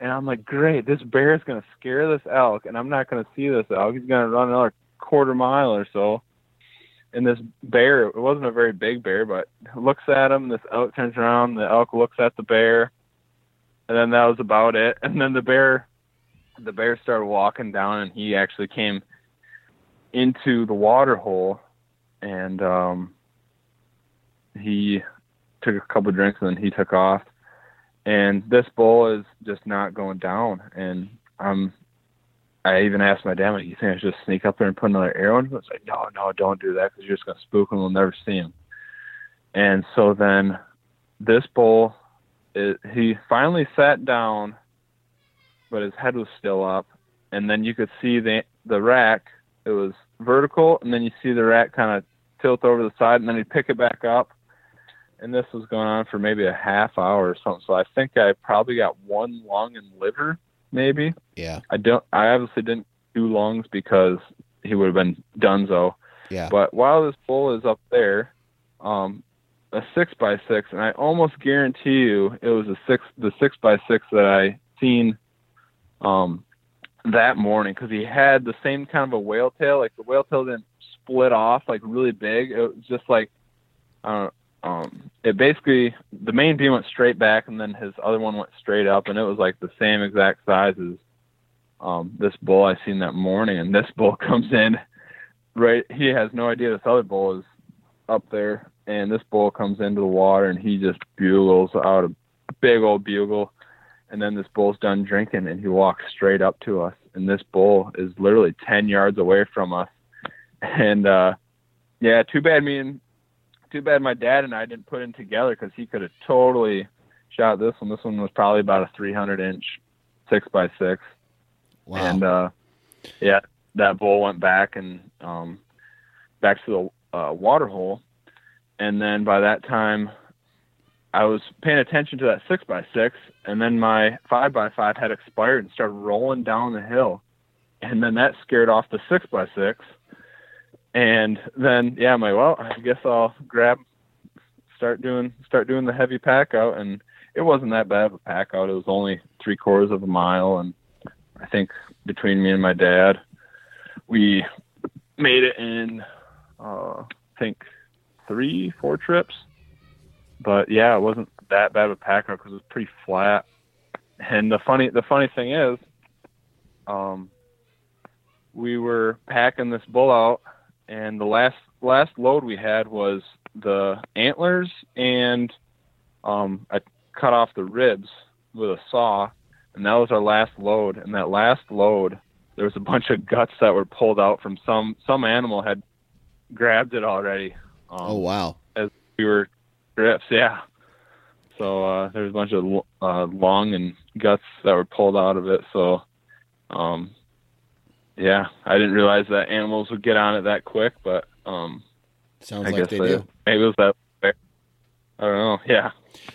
And I'm like, great, this bear is going to scare this elk, and I'm not going to see this elk. He's going to run another quarter mile or so. And this bear, it wasn't a very big bear, but looks at him. This elk turns around. The elk looks at the bear, and then that was about it. And then the bear, the bear started walking down, and he actually came into the water hole, and um, he took a couple drinks, and then he took off and this bull is just not going down. And um, I even asked my dad, like, "You think I should just sneak up there and put another arrow in?" He was like, "No, no, don't do that because you're just gonna spook him. And we'll never see him." And so then this bull, it, he finally sat down, but his head was still up, and then you could see the the rack. It was vertical, and then you see the rack kind of tilt over the side, and then he'd pick it back up, and this was going on for maybe a half hour or something. So I think I probably got one lung and liver, maybe. Yeah. I don't. I obviously didn't do lungs because he would have been donezo. Yeah. But while this bull is up there, um, a six by six, and I almost guarantee you it was a six, the six by six that I seen, um, that morning because he had the same kind of a whale tail. Like the whale tail didn't split off like really big. It was just like, I don't um, it basically the main beam went straight back and then his other one went straight up and it was like the same exact size as um, this bull I seen that morning. And this bull comes in right he has no idea this other bull is up there. And this bull comes into the water and he just bugles out a big old bugle. And then this bull's done drinking and he walks straight up to us. And this bull is literally 10 yards away from us. And uh yeah too bad me and too bad my dad and I didn't put in together because he could have totally shot this one. This one was probably about a 300 inch six by six. Wow. And uh, yeah, that bull went back and um, back to the uh, water hole. And then by that time, I was paying attention to that six by six, and then my five by five had expired and started rolling down the hill. And then that scared off the six by six and then yeah, I'm like, well, I guess I'll grab, start doing, start doing the heavy pack out, and it wasn't that bad of a pack out. It was only three quarters of a mile, and I think between me and my dad, we made it in, uh, I think three, four trips. But yeah, it wasn't that bad of a pack out because it was pretty flat. And the funny, the funny thing is, um, we were packing this bull out and the last last load we had was the antlers and um, I cut off the ribs with a saw, and that was our last load. And that last load, there was a bunch of guts that were pulled out from some some animal had grabbed it already. Um, oh wow! As we were yeah. So uh, there was a bunch of uh, lung and guts that were pulled out of it. So um, yeah, I didn't realize that animals would get on it that quick, but um, sounds I like they, they do. Maybe it was that. I don't know. Yeah.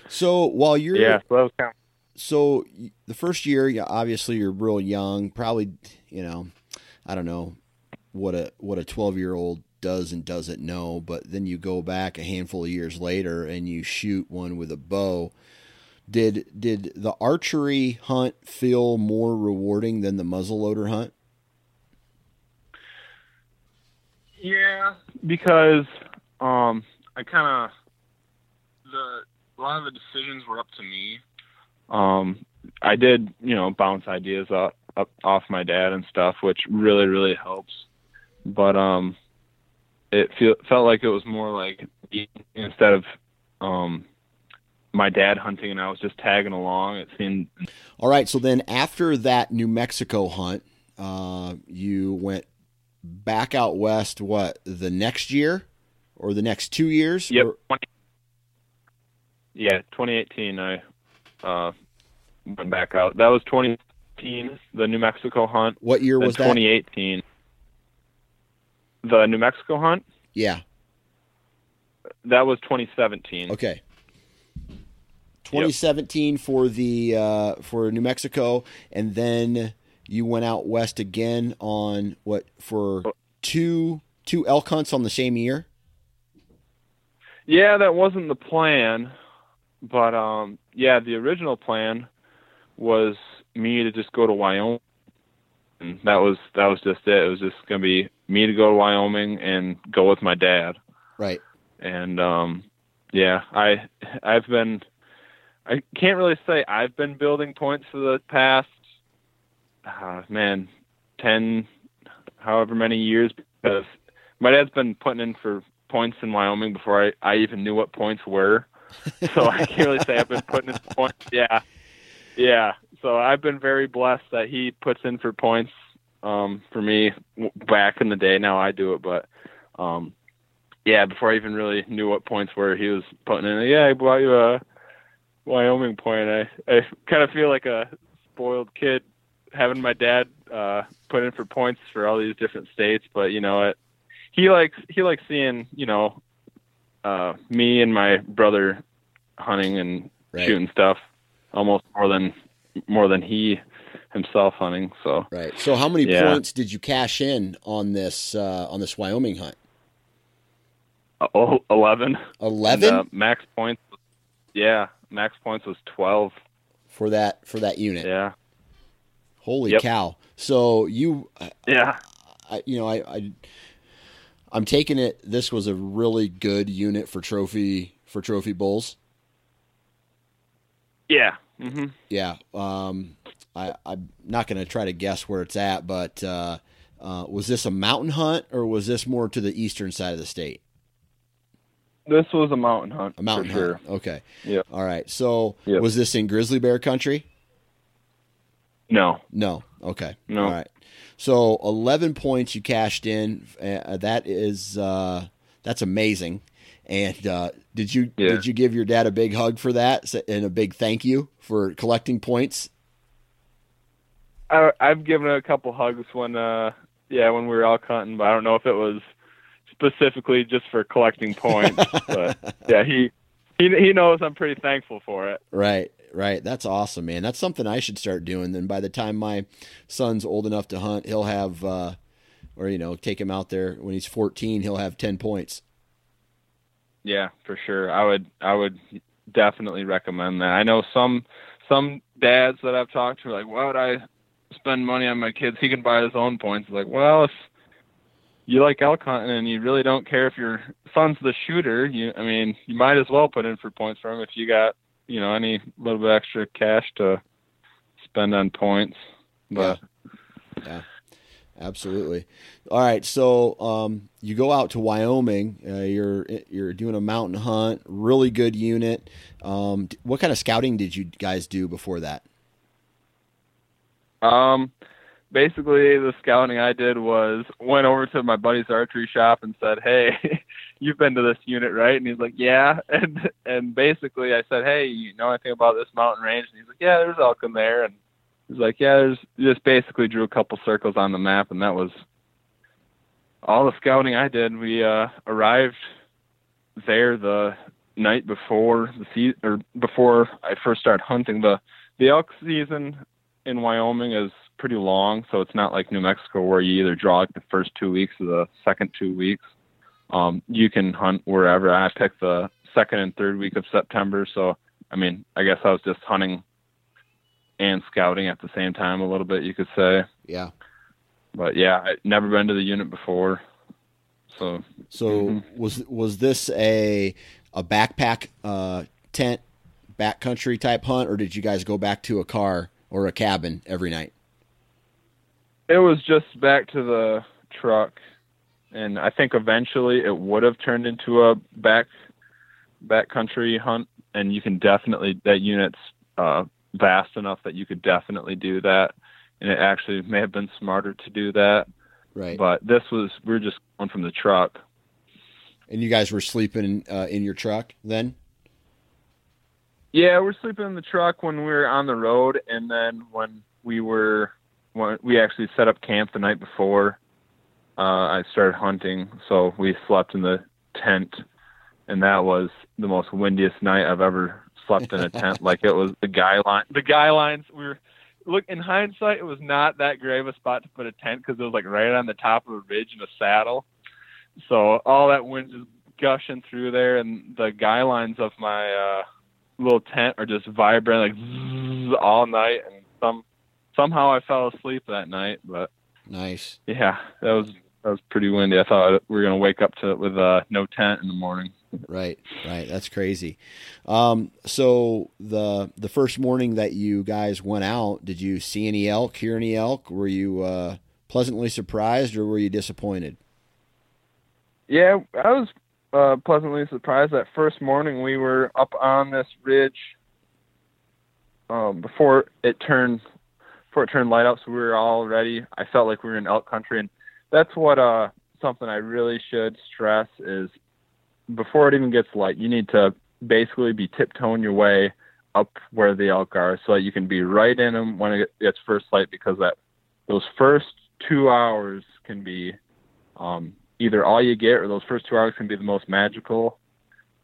So while you're yeah, so, kind of, so the first year, yeah, obviously you're real young. Probably, you know, I don't know what a what a twelve year old does and doesn't know. But then you go back a handful of years later and you shoot one with a bow. Did did the archery hunt feel more rewarding than the muzzleloader hunt? Yeah, because um, I kind of the a lot of the decisions were up to me. Um, I did, you know, bounce ideas up, up off my dad and stuff, which really really helps. But um, it feel, felt like it was more like instead of um, my dad hunting and I was just tagging along. It seemed. All right, so then after that New Mexico hunt, uh, you went back out west what the next year or the next two years yep or? yeah 2018 i uh went back out that was 2018, the New Mexico hunt. What year was that? 2018. The New Mexico hunt? Yeah. That was 2017. Okay. 2017 yep. for the uh, for New Mexico, and then you went out west again on what for two two elk hunts on the same year. Yeah, that wasn't the plan, but um, yeah, the original plan was me to just go to Wyoming. And that was that was just it. It was just gonna be me to go to Wyoming and go with my dad. Right. And um, yeah, I I've been I can't really say I've been building points for the past uh, man ten however many years because my dad's been putting in for points in Wyoming before I, I even knew what points were. So I can't really say I've been putting in points. Yeah. Yeah. So I've been very blessed that he puts in for points um, for me back in the day. Now I do it, but um, yeah, before I even really knew what points were, he was putting in. Yeah, I bought you a Wyoming point. I I kind of feel like a spoiled kid having my dad uh, put in for points for all these different states, but you know it he likes he likes seeing you know uh, me and my brother hunting and right. shooting stuff almost more than more than he himself hunting. So right. So how many yeah. points did you cash in on this uh, on this Wyoming hunt? Uh, oh, 11. 11? Uh, max points. Yeah, max points was 12 for that for that unit. Yeah. Holy yep. cow! So you, yeah, I, you know, I, I I'm taking it. This was a really good unit for trophy for trophy bulls. Yeah. Mm-hmm. Yeah. Um, I, I'm not going to try to guess where it's at, but uh, uh, was this a mountain hunt or was this more to the eastern side of the state? This was a mountain hunt. A mountain hunt. Sure. Okay. Yeah. All right. So yep. was this in grizzly bear country? No. No. Okay. No. All right. So 11 points you cashed in. Uh, that is uh, that's amazing. And uh, did you yeah. did you give your dad a big hug for that and a big thank you for collecting points? I, I've given a couple hugs when uh yeah when we were all hunting, but I don't know if it was specifically just for collecting points. but yeah, he he he knows I'm pretty thankful for it. Right right. That's awesome, man. That's something I should start doing. Then by the time my son's old enough to hunt, he'll have, uh, or you know, take him out there when he's 14, he'll have 10 points. Yeah, for sure. I would, I would definitely recommend that. I know some, some dads that I've talked to are like, why would I spend money on my kids? He can buy his own points. Like, well, if you like elk hunting and you really don't care if your son's the shooter, you, I mean, you might as well put in for points for him if you got you know any little bit extra cash to spend on points. But yeah, yeah. absolutely. All right, so um, you go out to Wyoming. Uh, you're you're doing a mountain hunt. Really good unit. Um, what kind of scouting did you guys do before that? Um, basically the scouting I did was went over to my buddy's archery shop and said, "Hey, you've been to this unit, right?" And he's like, "Yeah." And and basically I said, "Hey, you know anything about this mountain range?" And he's like, "Yeah, there's elk in there." And he's like, "Yeah, there's." Just basically drew a couple circles on the map, and that was all the scouting I did. We uh, arrived there the night before the season, or before I first started hunting. the The elk season in Wyoming is pretty long, so it's not like New Mexico where you either draw like the first two weeks or the second two weeks. Um, you can hunt wherever. I picked the second and third week of September, so I mean, I guess I was just hunting and scouting at the same time a little bit, you could say. Yeah. But yeah, I'd never been to the unit before. So So mm-hmm. was was this a a backpack uh tent backcountry type hunt or did you guys go back to a car or a cabin every night? It was just back to the truck, and I think eventually it would have turned into a back backcountry hunt. And you can definitely that unit's uh, vast enough that you could definitely do that. And it actually may have been smarter to do that. Right. But this was we are just going from the truck. And you guys were sleeping uh, in your truck then? Yeah, we're sleeping in the truck when we were on the road, and then when we were when we actually set up camp the night before uh, I started hunting, so we slept in the tent, and that was the most windiest night I've ever slept in a tent. like it was the guy line, the guy lines. We were look in hindsight, it was not that great of a spot to put a tent because it was like right on the top of a ridge in a saddle. So all that wind just gushing through there, and the guy lines of my uh, little tent are just vibrating like zzz, all night. And some somehow I fell asleep that night, but nice. Yeah, that was that was pretty windy. I thought we were gonna wake up to it with uh, no tent in the morning. Right, right. That's crazy. Um, so the the first morning that you guys went out, did you see any elk? Hear any elk? Were you uh, pleasantly surprised, or were you disappointed? Yeah, I was uh, pleasantly surprised. That first morning, we were up on this ridge um, before it turned before it turned light out, so we were all ready. I felt like we were in elk country, and that's what uh, something I really should stress is before it even gets light, you need to basically be tiptoeing your way up where the elk are so that you can be right in them when it gets first light because that those first two hours can be um, either all you get or those first two hours can be the most magical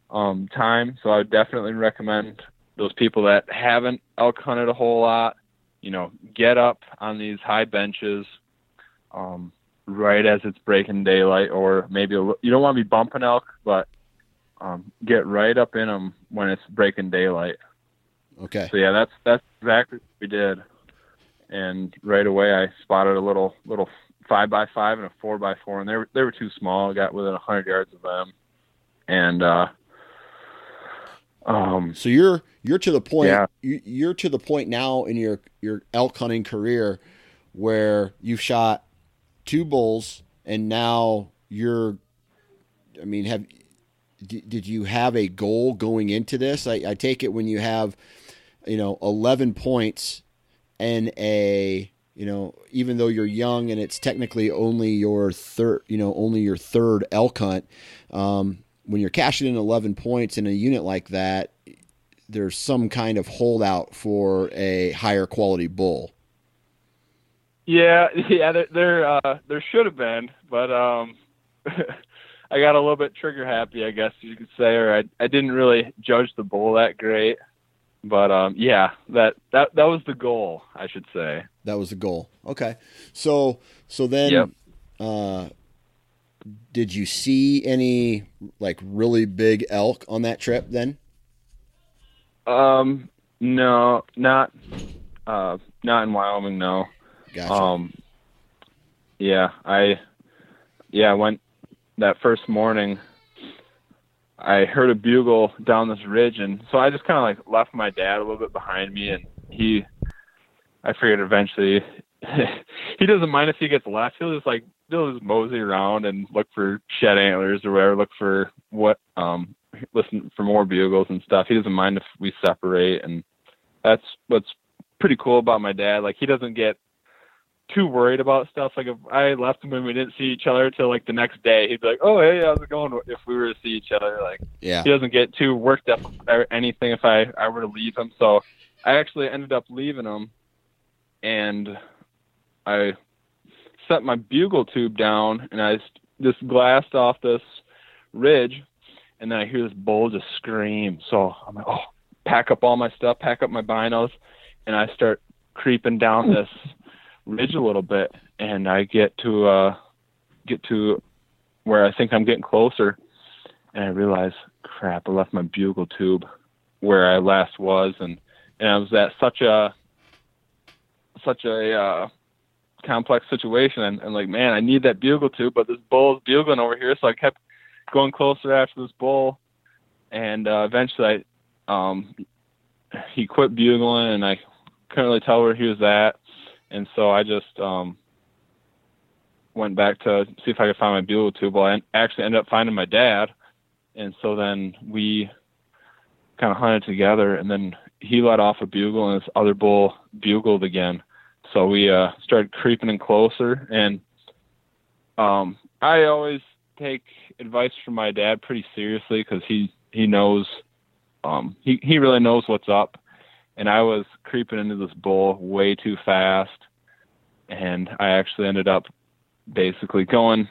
um, time. So I would definitely recommend those people that haven't elk hunted a whole lot, you know, get up on these high benches um, right as it's breaking daylight, or maybe a, you don't want to be bumping elk, but um, get right up in them when it's breaking daylight. Okay. So yeah, that's that's exactly what we did. And right away, I spotted a little little five by five and a four by four, and they were they were too small. I got within a hundred yards of them, and uh, um. So you're you're to the point. Yeah. You, you're to the point now in your your elk hunting career where you've shot two bulls, and now you're. I mean, have did you have a goal going into this? I, I take it when you have, you know, eleven points and a you know, even though you're young and it's technically only your third, you know, only your third elk hunt, um, when you're cashing in 11 points in a unit like that, there's some kind of holdout for a higher quality bull. Yeah, yeah, there there, uh, there should have been, but um, I got a little bit trigger happy, I guess you could say, or I I didn't really judge the bull that great. But um, yeah, that that that was the goal, I should say. That was the goal. Okay, so so then, Yep. uh, did you see any like really big elk on that trip? Then Um, no, not uh, not in Wyoming. No. Gotcha. Um, yeah, I yeah I went that first morning. I heard a bugle down this ridge, and so I just kind of like left my dad a little bit behind me, and he, I figured eventually, he doesn't mind if he gets left. He'll just like he'll just mosey around and look for shed antlers or whatever, look for what um listen for more bugles and stuff. He doesn't mind if we separate, and that's what's pretty cool about my dad. Like he doesn't get too worried about stuff. Like if I left him and we didn't see each other till like the next day, he'd be like, "Oh, hey, how's it going?" If we were to see each other, like yeah. he doesn't get too worked up or anything if I I were to leave him. So I actually ended up leaving him, and I set my bugle tube down and I just- just glassed off this ridge, and then I hear this bull just scream. So I'm like, oh, pack up all my stuff, pack up my binos, and I start creeping down this ridge a little bit, and I get to uh get to where I think I'm getting closer, and I realize, crap, I left my bugle tube where I last was, and and I was at such a such a uh, complex situation, and, and like, man, I need that bugle tube, but this bull's bugling over here, so I kept going closer after this bull, and uh, eventually, I, um, he quit bugling, and I couldn't really tell where he was at, and so I just um, went back to see if I could find my bugle tube. Well, I actually ended up finding my dad, and so then we kind of hunted together, and then he let off a bugle, and this other bull bugled again. So we uh, started creeping in closer, and um, I always take advice from my dad pretty seriously because he he knows um, he he really knows what's up, and I was creeping into this bull way too fast, and I actually ended up basically going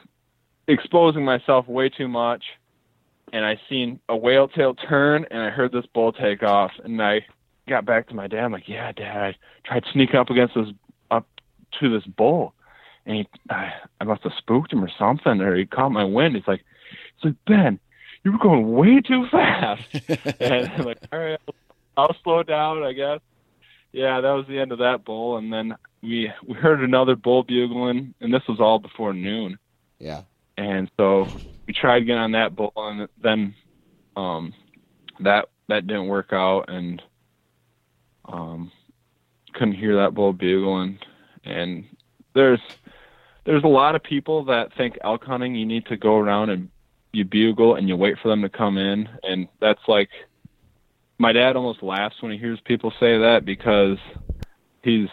exposing myself way too much and I seen a whale tail turn and I heard this bull take off and I got back to my dad. I'm like, yeah, dad, I tried to sneak up against this up to this bull and he I, I must have spooked him or something or he caught my wind. He's like he's like, Ben, you were going way too fast and I'm like, All right, I'll, slow down, I guess. Yeah, that was the end of that bull and then we we heard another bull bugling and this was all before noon. Yeah. And so we tried getting on that bull, and then um, that that didn't work out, and um, couldn't hear that bull bugling. And there's there's a lot of people that think elk hunting you need to go around and you bugle and you wait for them to come in, and that's like my dad almost laughs when he hears people say that because he's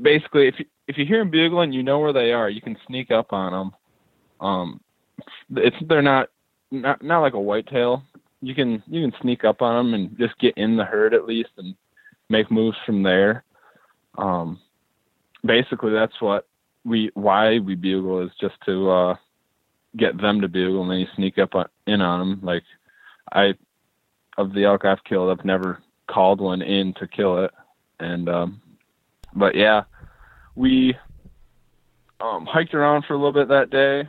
basically if you, if you hear them bugling, you know where they are. You can sneak up on them. Um, it's they're not not not like a whitetail. You can you can sneak up on them and just get in the herd at least and make moves from there. Um, basically, that's what we why we bugle is just to uh, get them to bugle and then you sneak up on, in on them. Like I of the elk I've killed, I've never called one in to kill it, and um, but yeah, we um, hiked around for a little bit that day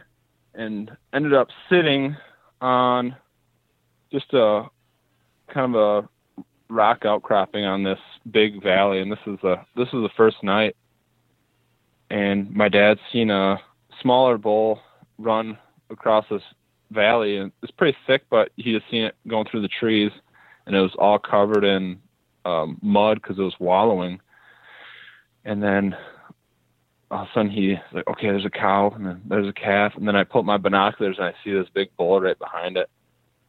and ended up sitting on just a kind of a rock outcropping on this big valley. And this is a this is the first night. And my dad's seen a smaller bull run across this valley and it's pretty thick but he just seen it going through the trees and it was all covered in um, mud because it was wallowing. And then all of a sudden he's like, okay, there's a cow and then there's a calf, and then I pull my binoculars and I see this big bull right behind it,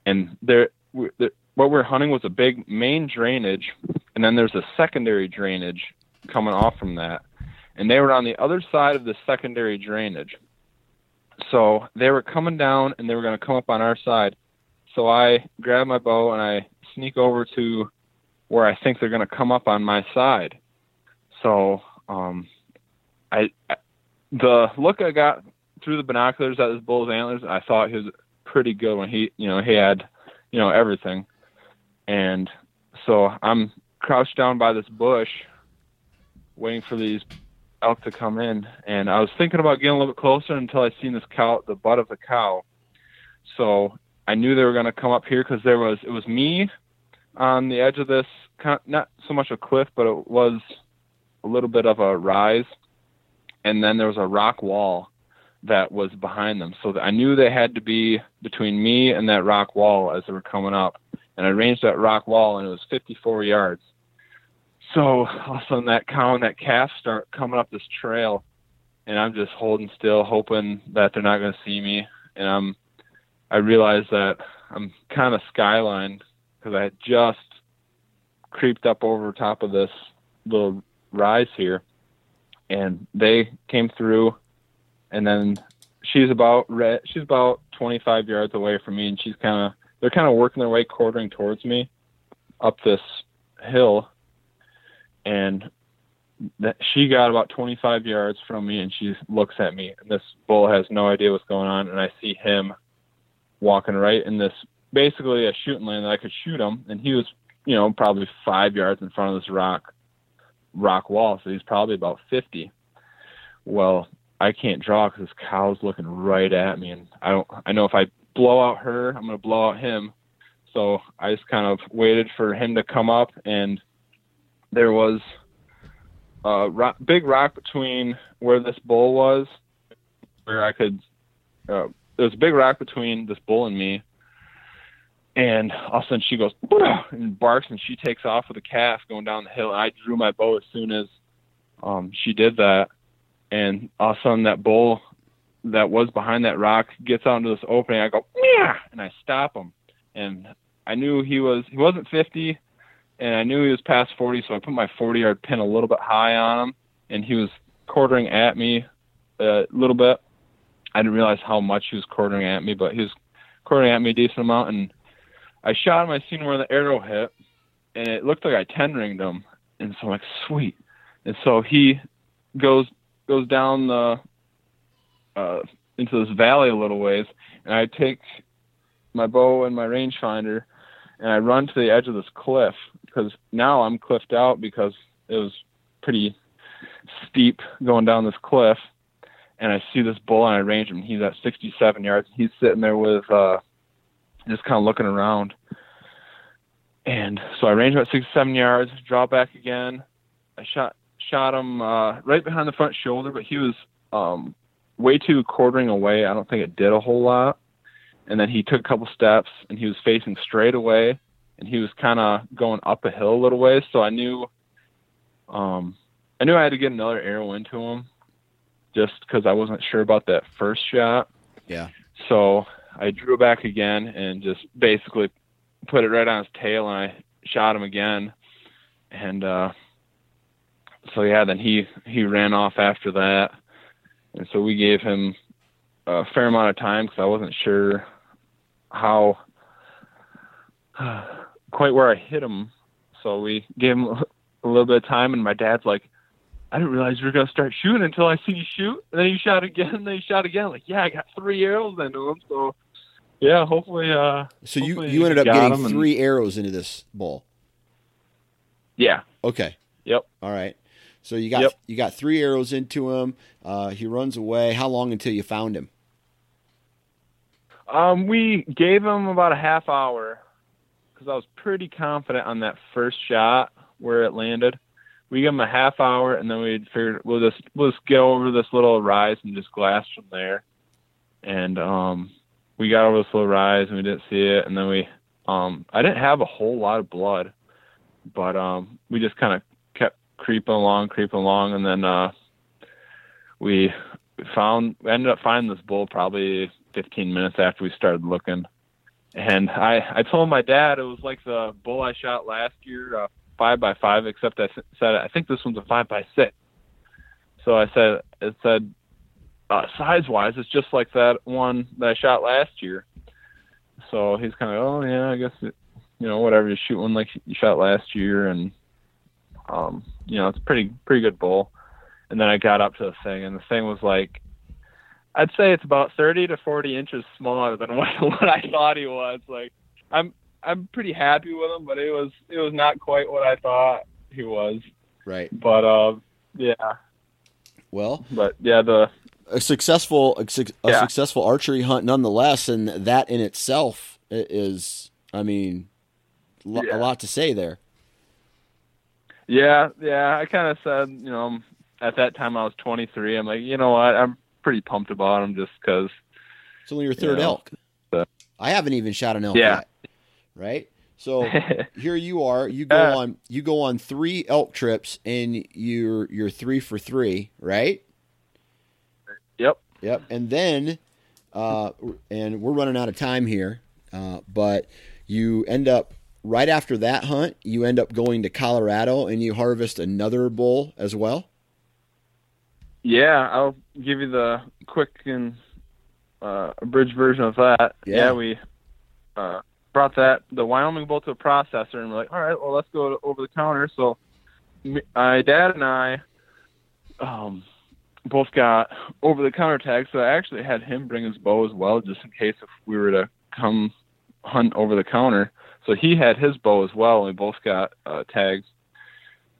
and there, there what we're hunting was a big main drainage, and then there's a secondary drainage coming off from that, and they were on the other side of the secondary drainage. So they were coming down and they were going to come up on our side. So I grab my bow and I sneak over to where I think they're going to come up on my side. So um, I, the look I got through the binoculars at this bull's antlers, I thought he was pretty good when he, you know, he had, you know, everything. And so I'm crouched down by this bush, waiting for these elk to come in. And I was thinking about getting a little bit closer until I seen this cow, the butt of the cow. So I knew they were going to come up here because there was it was me on the edge of this, not so much a cliff, but it was a little bit of a rise and then there was a rock wall that was behind them. So I knew they had to be between me and that rock wall as they were coming up. And I ranged that rock wall, and it was 54 yards. So all of a sudden, that cow and that calf start coming up this trail, and I'm just holding still, hoping that they're not going to see me. And I'm, I realize that I'm kind of skylined because I had just creeped up over top of this little rise here and they came through, and then she's about re- she's about 25 yards away from me, and she's kind of they're kind of working their way quartering towards me up this hill, and that she got about 25 yards from me, and she looks at me, and this bull has no idea what's going on, and I see him walking right in this basically a shooting lane that I could shoot him, and he was you know probably five yards in front of this rock rock wall, so he's probably about 50. Well, I can't draw because this cow's looking right at me, and I don't. I know if I blow out her, I'm gonna blow out him. So I just kind of waited for him to come up, and there was a rock, big rock between where this bull was, where I could. Uh, there was a big rock between this bull and me, and all of a sudden she goes and barks and she takes off with a calf going down the hill. And I drew my bow as soon as um, she did that, and all of a sudden that bull that was behind that rock gets out into this opening. I go yeah, and I stop him, and I knew he was he wasn't 50, and I knew he was past 40, so I put my 40 yard pin a little bit high on him, and he was quartering at me a little bit. I didn't realize how much he was quartering at me, but he was quartering at me a decent amount, and I shot him. I seen where the arrow hit, and it looked like I ten ringed him, and so I'm like, sweet. And so he goes goes down the uh, into this valley a little ways, and I take my bow and my rangefinder, and I run to the edge of this cliff because now I'm cliffed out because it was pretty steep going down this cliff, and I see this bull and I range him. He's at 67 yards. He's sitting there with uh, just kind of looking around. And so I range about 67 yards, draw back again. I shot shot him uh, right behind the front shoulder, but he was um, way too quartering away. I don't think it did a whole lot. And then he took a couple steps and he was facing straight away and he was kind of going up a hill a little ways. So I knew, um, I knew I had to get another arrow into him just because I wasn't sure about that first shot. Yeah. So I drew back again and just basically put it right on his tail and I shot him again. And, uh, so yeah, then he, he ran off after that. And so we gave him a fair amount of time because I wasn't sure how, quite where I hit him. So we gave him a little bit of time, and my dad's like, I didn't realize you were gonna start shooting until I see you shoot. And then he shot again, and then he shot again. Like, yeah, I got three arrows into him. So, yeah, hopefully. uh So you hopefully you ended up getting him and- three arrows into this ball. Yeah. Okay. Yep. All right. So you got Yep. you got three arrows into him. Uh, he runs away. How long until you found him? Um, we gave him about a half hour because I was pretty confident on that first shot where it landed. We gave him a half hour, and then we figured we'll just we'll just go over this little rise and just glass from there. And um, we got over this little rise, and we didn't see it. And then we, um, I didn't have a whole lot of blood, but um, we just kind of kept creeping along, creeping along, and then uh, we found we ended up finding this bull probably 15 minutes after we started looking. And I, I told my dad it was like the bull I shot last year, uh, five by five, except I said I think this one's a five by six. So I said it said uh, size wise, it's just like that one that I shot last year. So he's kind of oh yeah, I guess it, you know whatever you shoot one like you shot last year, and um, you know it's pretty pretty good bull. And then I got up to the thing, and the thing was like I'd say it's about 30 to 40 inches smaller than what, what I thought he was. Like, I'm I'm pretty happy with him, but it was it was not quite what I thought he was. Right. But uh, yeah, Well, but yeah, the a successful a, suc- a Yeah. successful archery hunt nonetheless, and that in itself is, I mean, lo- Yeah. a lot to say there. yeah yeah I kind of said you know at that time I was 23. I'm like you know what I'm pretty pumped about him just because It's only your third Yeah. elk. Uh, I haven't even shot an elk Yeah. yet. Right. So here you are. You go Uh, on. You go on three elk trips, and you're you're three for three. Right. yep Yep. And then, uh, and we're running out of time here, uh, but you end up right after that hunt. You end up going to Colorado, and you harvest another bull as well. Yeah, I'll give you the quick and uh, abridged version of that. Yeah. we uh, brought that the Wyoming bull to a processor, and we're like, all right, well, let's go to, over the counter. So, my dad and I um, both got over the counter tags. So I actually had him bring his bow as well, just in case if we were to come hunt over the counter. So he had his bow as well, and we both got uh, tags.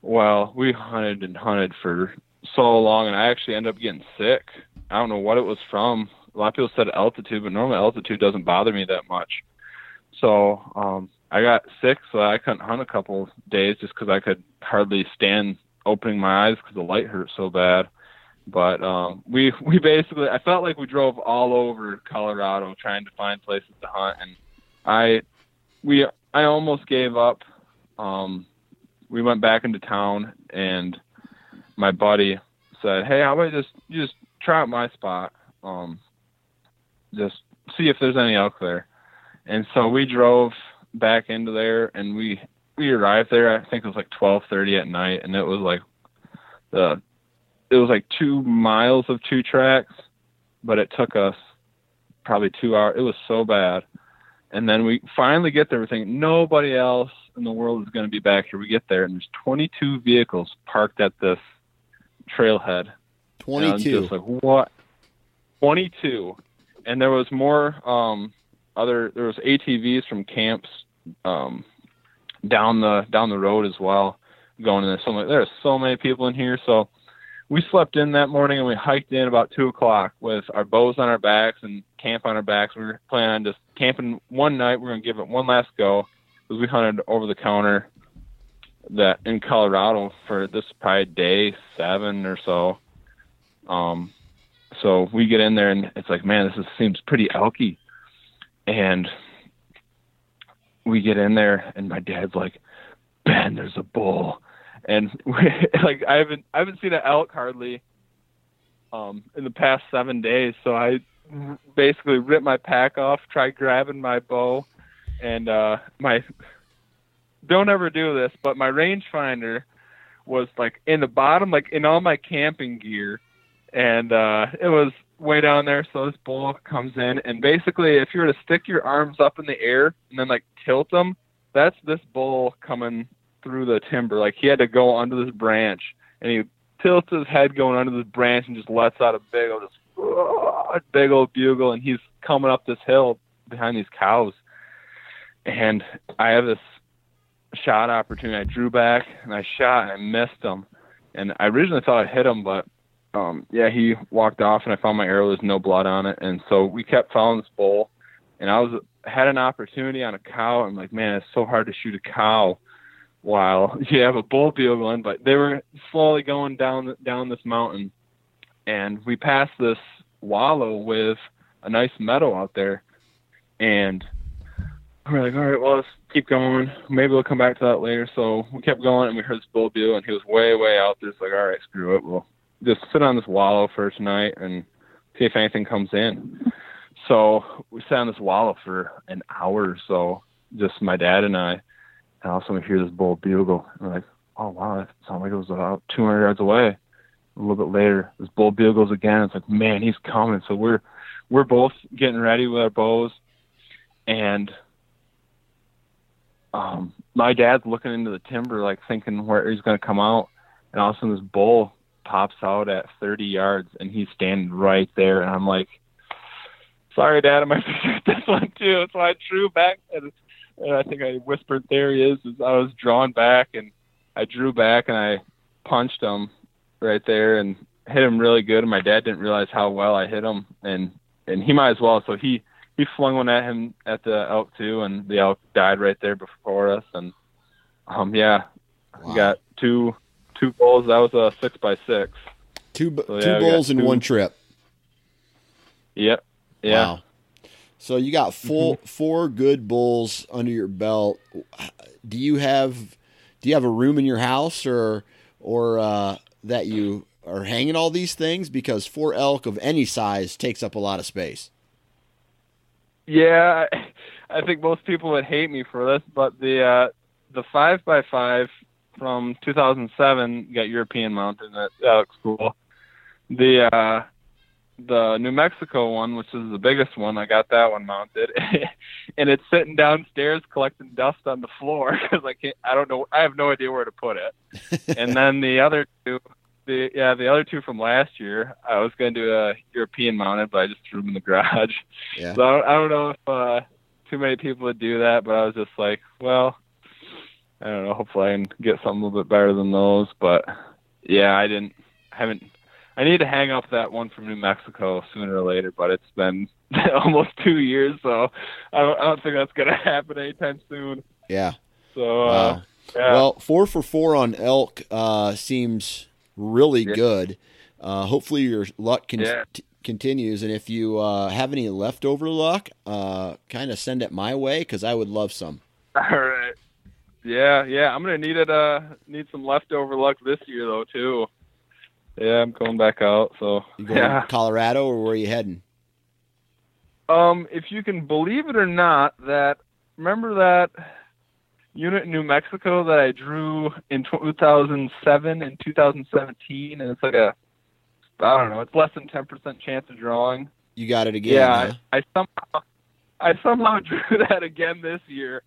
Well, we hunted and hunted for so long, and I actually ended up getting sick. I don't know what it was from. A lot of people said altitude, but normally altitude doesn't bother me that much. So um, I got sick, so I couldn't hunt a couple days just because I could hardly stand opening my eyes because the light hurt so bad. But um, we we basically I felt like we drove all over Colorado trying to find places to hunt, and I we I almost gave up. Um, we went back into town, and my buddy said, "Hey, how about just you just try out my spot, um, just see if there's any elk there." And so we drove back into there, and we we arrived there. I think it was like twelve thirty at night, and it was like the it was like two miles of two tracks, but it took us probably two hours. It was so bad. And then we finally get there. We're thinking nobody else. in the world is going to be back here? We get there, and there's 22 vehicles parked at this trailhead. 22. just like what? 22, and there was more um, other. There was ATVs from camps um, down the down the road as well, going in. There. So there's so many people in here. So we slept in that morning and we hiked in about two o'clock with our bows on our backs and camp on our backs. We were planning on just camping one night. We're gonna give it one last go because we hunted over the counter that in Colorado for this probably day seven or so. Um, so we get in there and it's like, man, this is, seems pretty elky. And we get in there and my dad's like, Ben, there's a bull and we, like I haven't I haven't seen an elk hardly um in the past seven days. So I basically ripped my pack off, tried grabbing my bow, and uh my don't ever do this, but my rangefinder was like in the bottom, like in all my camping gear, and uh it was way down there. So this bull comes in, and basically, if you were to stick your arms up in the air and then like tilt them, that's this bull coming through the timber. Like he had to go under this branch, and he tilts his head going under this branch and just lets out a big old, just, big old bugle, and he's coming up this hill behind these cows. And I have this shot opportunity. I drew back and I shot and I missed him. And I originally thought I hit him, but um yeah, he walked off and I found my arrow. There's no blood on it, and so we kept following this bull. And I was had an opportunity on a cow. I'm like, man, it's so hard to shoot a cow while you have a bull bugling, but they were slowly going down down this mountain, and we passed this wallow with a nice meadow out there, and we're like, all right, well, let's keep going. Maybe we'll come back to that later. So we kept going, and we heard this bull bugle, and he was way way out there. It's like, all right, screw it, we'll just sit on this wallow for tonight and see if anything comes in. So we sat on this wallow for an hour or so, just my dad and I and all of a sudden we hear this bull bugle. And we're like, oh wow, that sounded like it was about 200 yards away. A little bit later, this bull bugles again. It's like, man, he's coming. So we're we're both getting ready with our bows, and um, my dad's looking into the timber, like thinking where he's going to come out, and all of a sudden this bull pops out at 30 yards, and he's standing right there, and I'm like, sorry, Dad, I might shoot this one too. So I drew back and and I think I whispered, "There he is." I was drawn back, and I drew back and I punched him right there and hit him really good. And my dad didn't realize how well I hit him, and and he might as well. So he he flung one at him at the elk too, and the elk died right there before us. And um, yeah, wow. we got two two bulls. That was a six by six. Two so, yeah, two bulls in two. one trip. Yep. Yeah. Wow. So you got full mm-hmm. four good bulls under your belt. Do you have do you have a room in your house or or uh, that you are hanging all these things? Because four elk of any size takes up a lot of space. Yeah, I think most people would hate me for this, but the uh, the five by five from 2007 got European mounted. That, that looks cool. The uh, the New Mexico one, which is the biggest one. I got that one mounted, and it's sitting downstairs collecting dust on the floor because I can't. I don't know. I have no idea where to put it. and then the other two, the yeah, the other two from last year, I was going to do a European mounted, but I just threw them in the garage. Yeah. So I don't, I don't know if uh, too many people would do that, but I was just like, well, I don't know. Hopefully, I can get something a little bit better than those. But yeah, I didn't. I haven't I need to hang up that one from New Mexico sooner or later, but it's been almost two years, so I don't, I don't think that's going to happen anytime soon. Yeah. So, uh, yeah. well, four for four on elk uh, seems really yeah. good. Uh, hopefully, your luck can yeah. t- continues, and if you uh, have any leftover luck, uh, kind of send it my way because I would love some. All right. Yeah, yeah, I'm gonna need it. Uh, need some leftover luck this year though too. Yeah, I'm going back out. So you going yeah. to Colorado or where are you heading? Um, if you can believe it or not, that remember that unit in New Mexico that I drew in 2007 and 2017, and it's like a I don't know, it's less than 10% chance of drawing. You got it again. Yeah, huh? I, I somehow I somehow drew that again this year,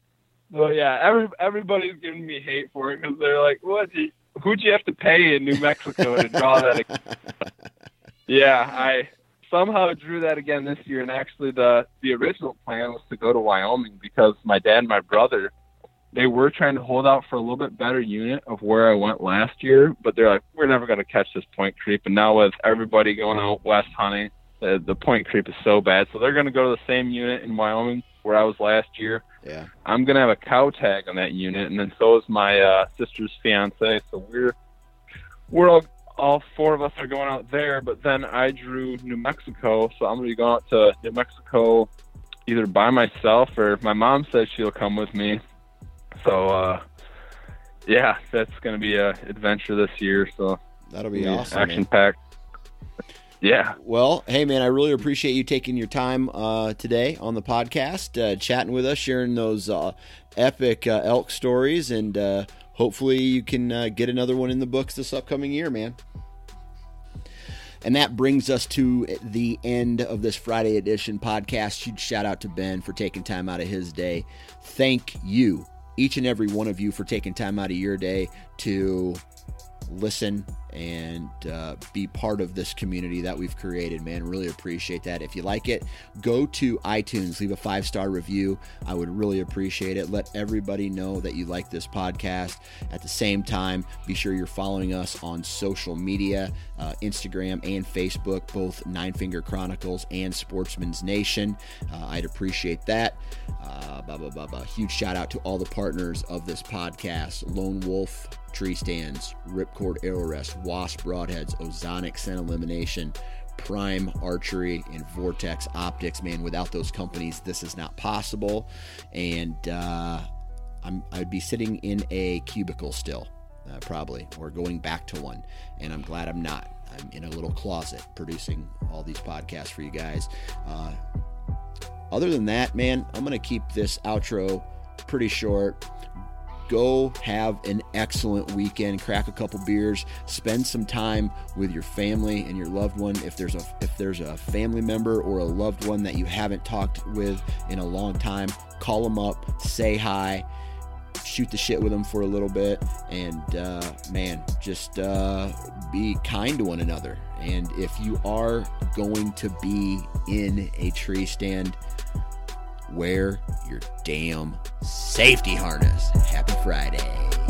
So yeah, every everybody's giving me hate for it because they're like, "What? Who'd you have to pay in New Mexico to draw that?" yeah, I somehow drew that again this year, and actually the the original plan was to go to Wyoming because my dad and my brother they were trying to hold out for a little bit better unit of where I went last year, but they're like, we're never going to catch this point creep. And now with everybody going out west hunting, the, the point creep is so bad. So they're going to go to the same unit in Wyoming where I was last year. Yeah. I'm going to have a cow tag on that unit, and then so is my uh, sister's fiance. So we're we're all all four of us are going out there. But then I drew New Mexico, so I'm going to be going out to New Mexico either by myself or my mom says she'll come with me so uh, yeah, that's going to be a adventure this year. So that'll be awesome. Action packed. Yeah. Well, hey man, I really appreciate you taking your time uh, today on the podcast, uh, chatting with us, sharing those uh, epic uh, elk stories, and uh, hopefully you can uh, get another one in the books this upcoming year, man. And that brings us to the end of this Friday edition podcast. Huge shout out to Ben for taking time out of his day. Thank you each and every one of you for taking time out of your day to listen and uh, be part of this community that we've created, man. Really appreciate that. If you like it, go to iTunes, leave a five star review. I would really appreciate it. Let everybody know that you like this podcast. At the same time, be sure you're following us on social media uh, Instagram and Facebook, both Nine Finger Chronicles and Sportsman's Nation. Uh, I'd appreciate that. Uh, blah, blah, blah, blah. Huge shout out to all the partners of this podcast Lone Wolf Tree Stands, Ripcord Arrow Rest, Wasp Broadheads, Ozonic Scent Elimination. Prime Archery and Vortex Optics, man. Without those companies, this is not possible. And uh, I'm, I'd be sitting in a cubicle still uh, probably, or going back to one. And I'm glad I'm not. I'm in a little closet producing all these podcasts for you guys. Uh, other than that, man, I'm going to keep this outro pretty short. Go have an excellent weekend. Crack a couple beers. Spend some time with your family and your loved one. If there's a if there's a family member or a loved one that you haven't talked with in a long time, call them up, say hi shoot the shit with them for a little bit, and uh, man, just uh, be kind to one another. And if you are going to be in a tree stand, wear your damn safety harness. Happy Friday.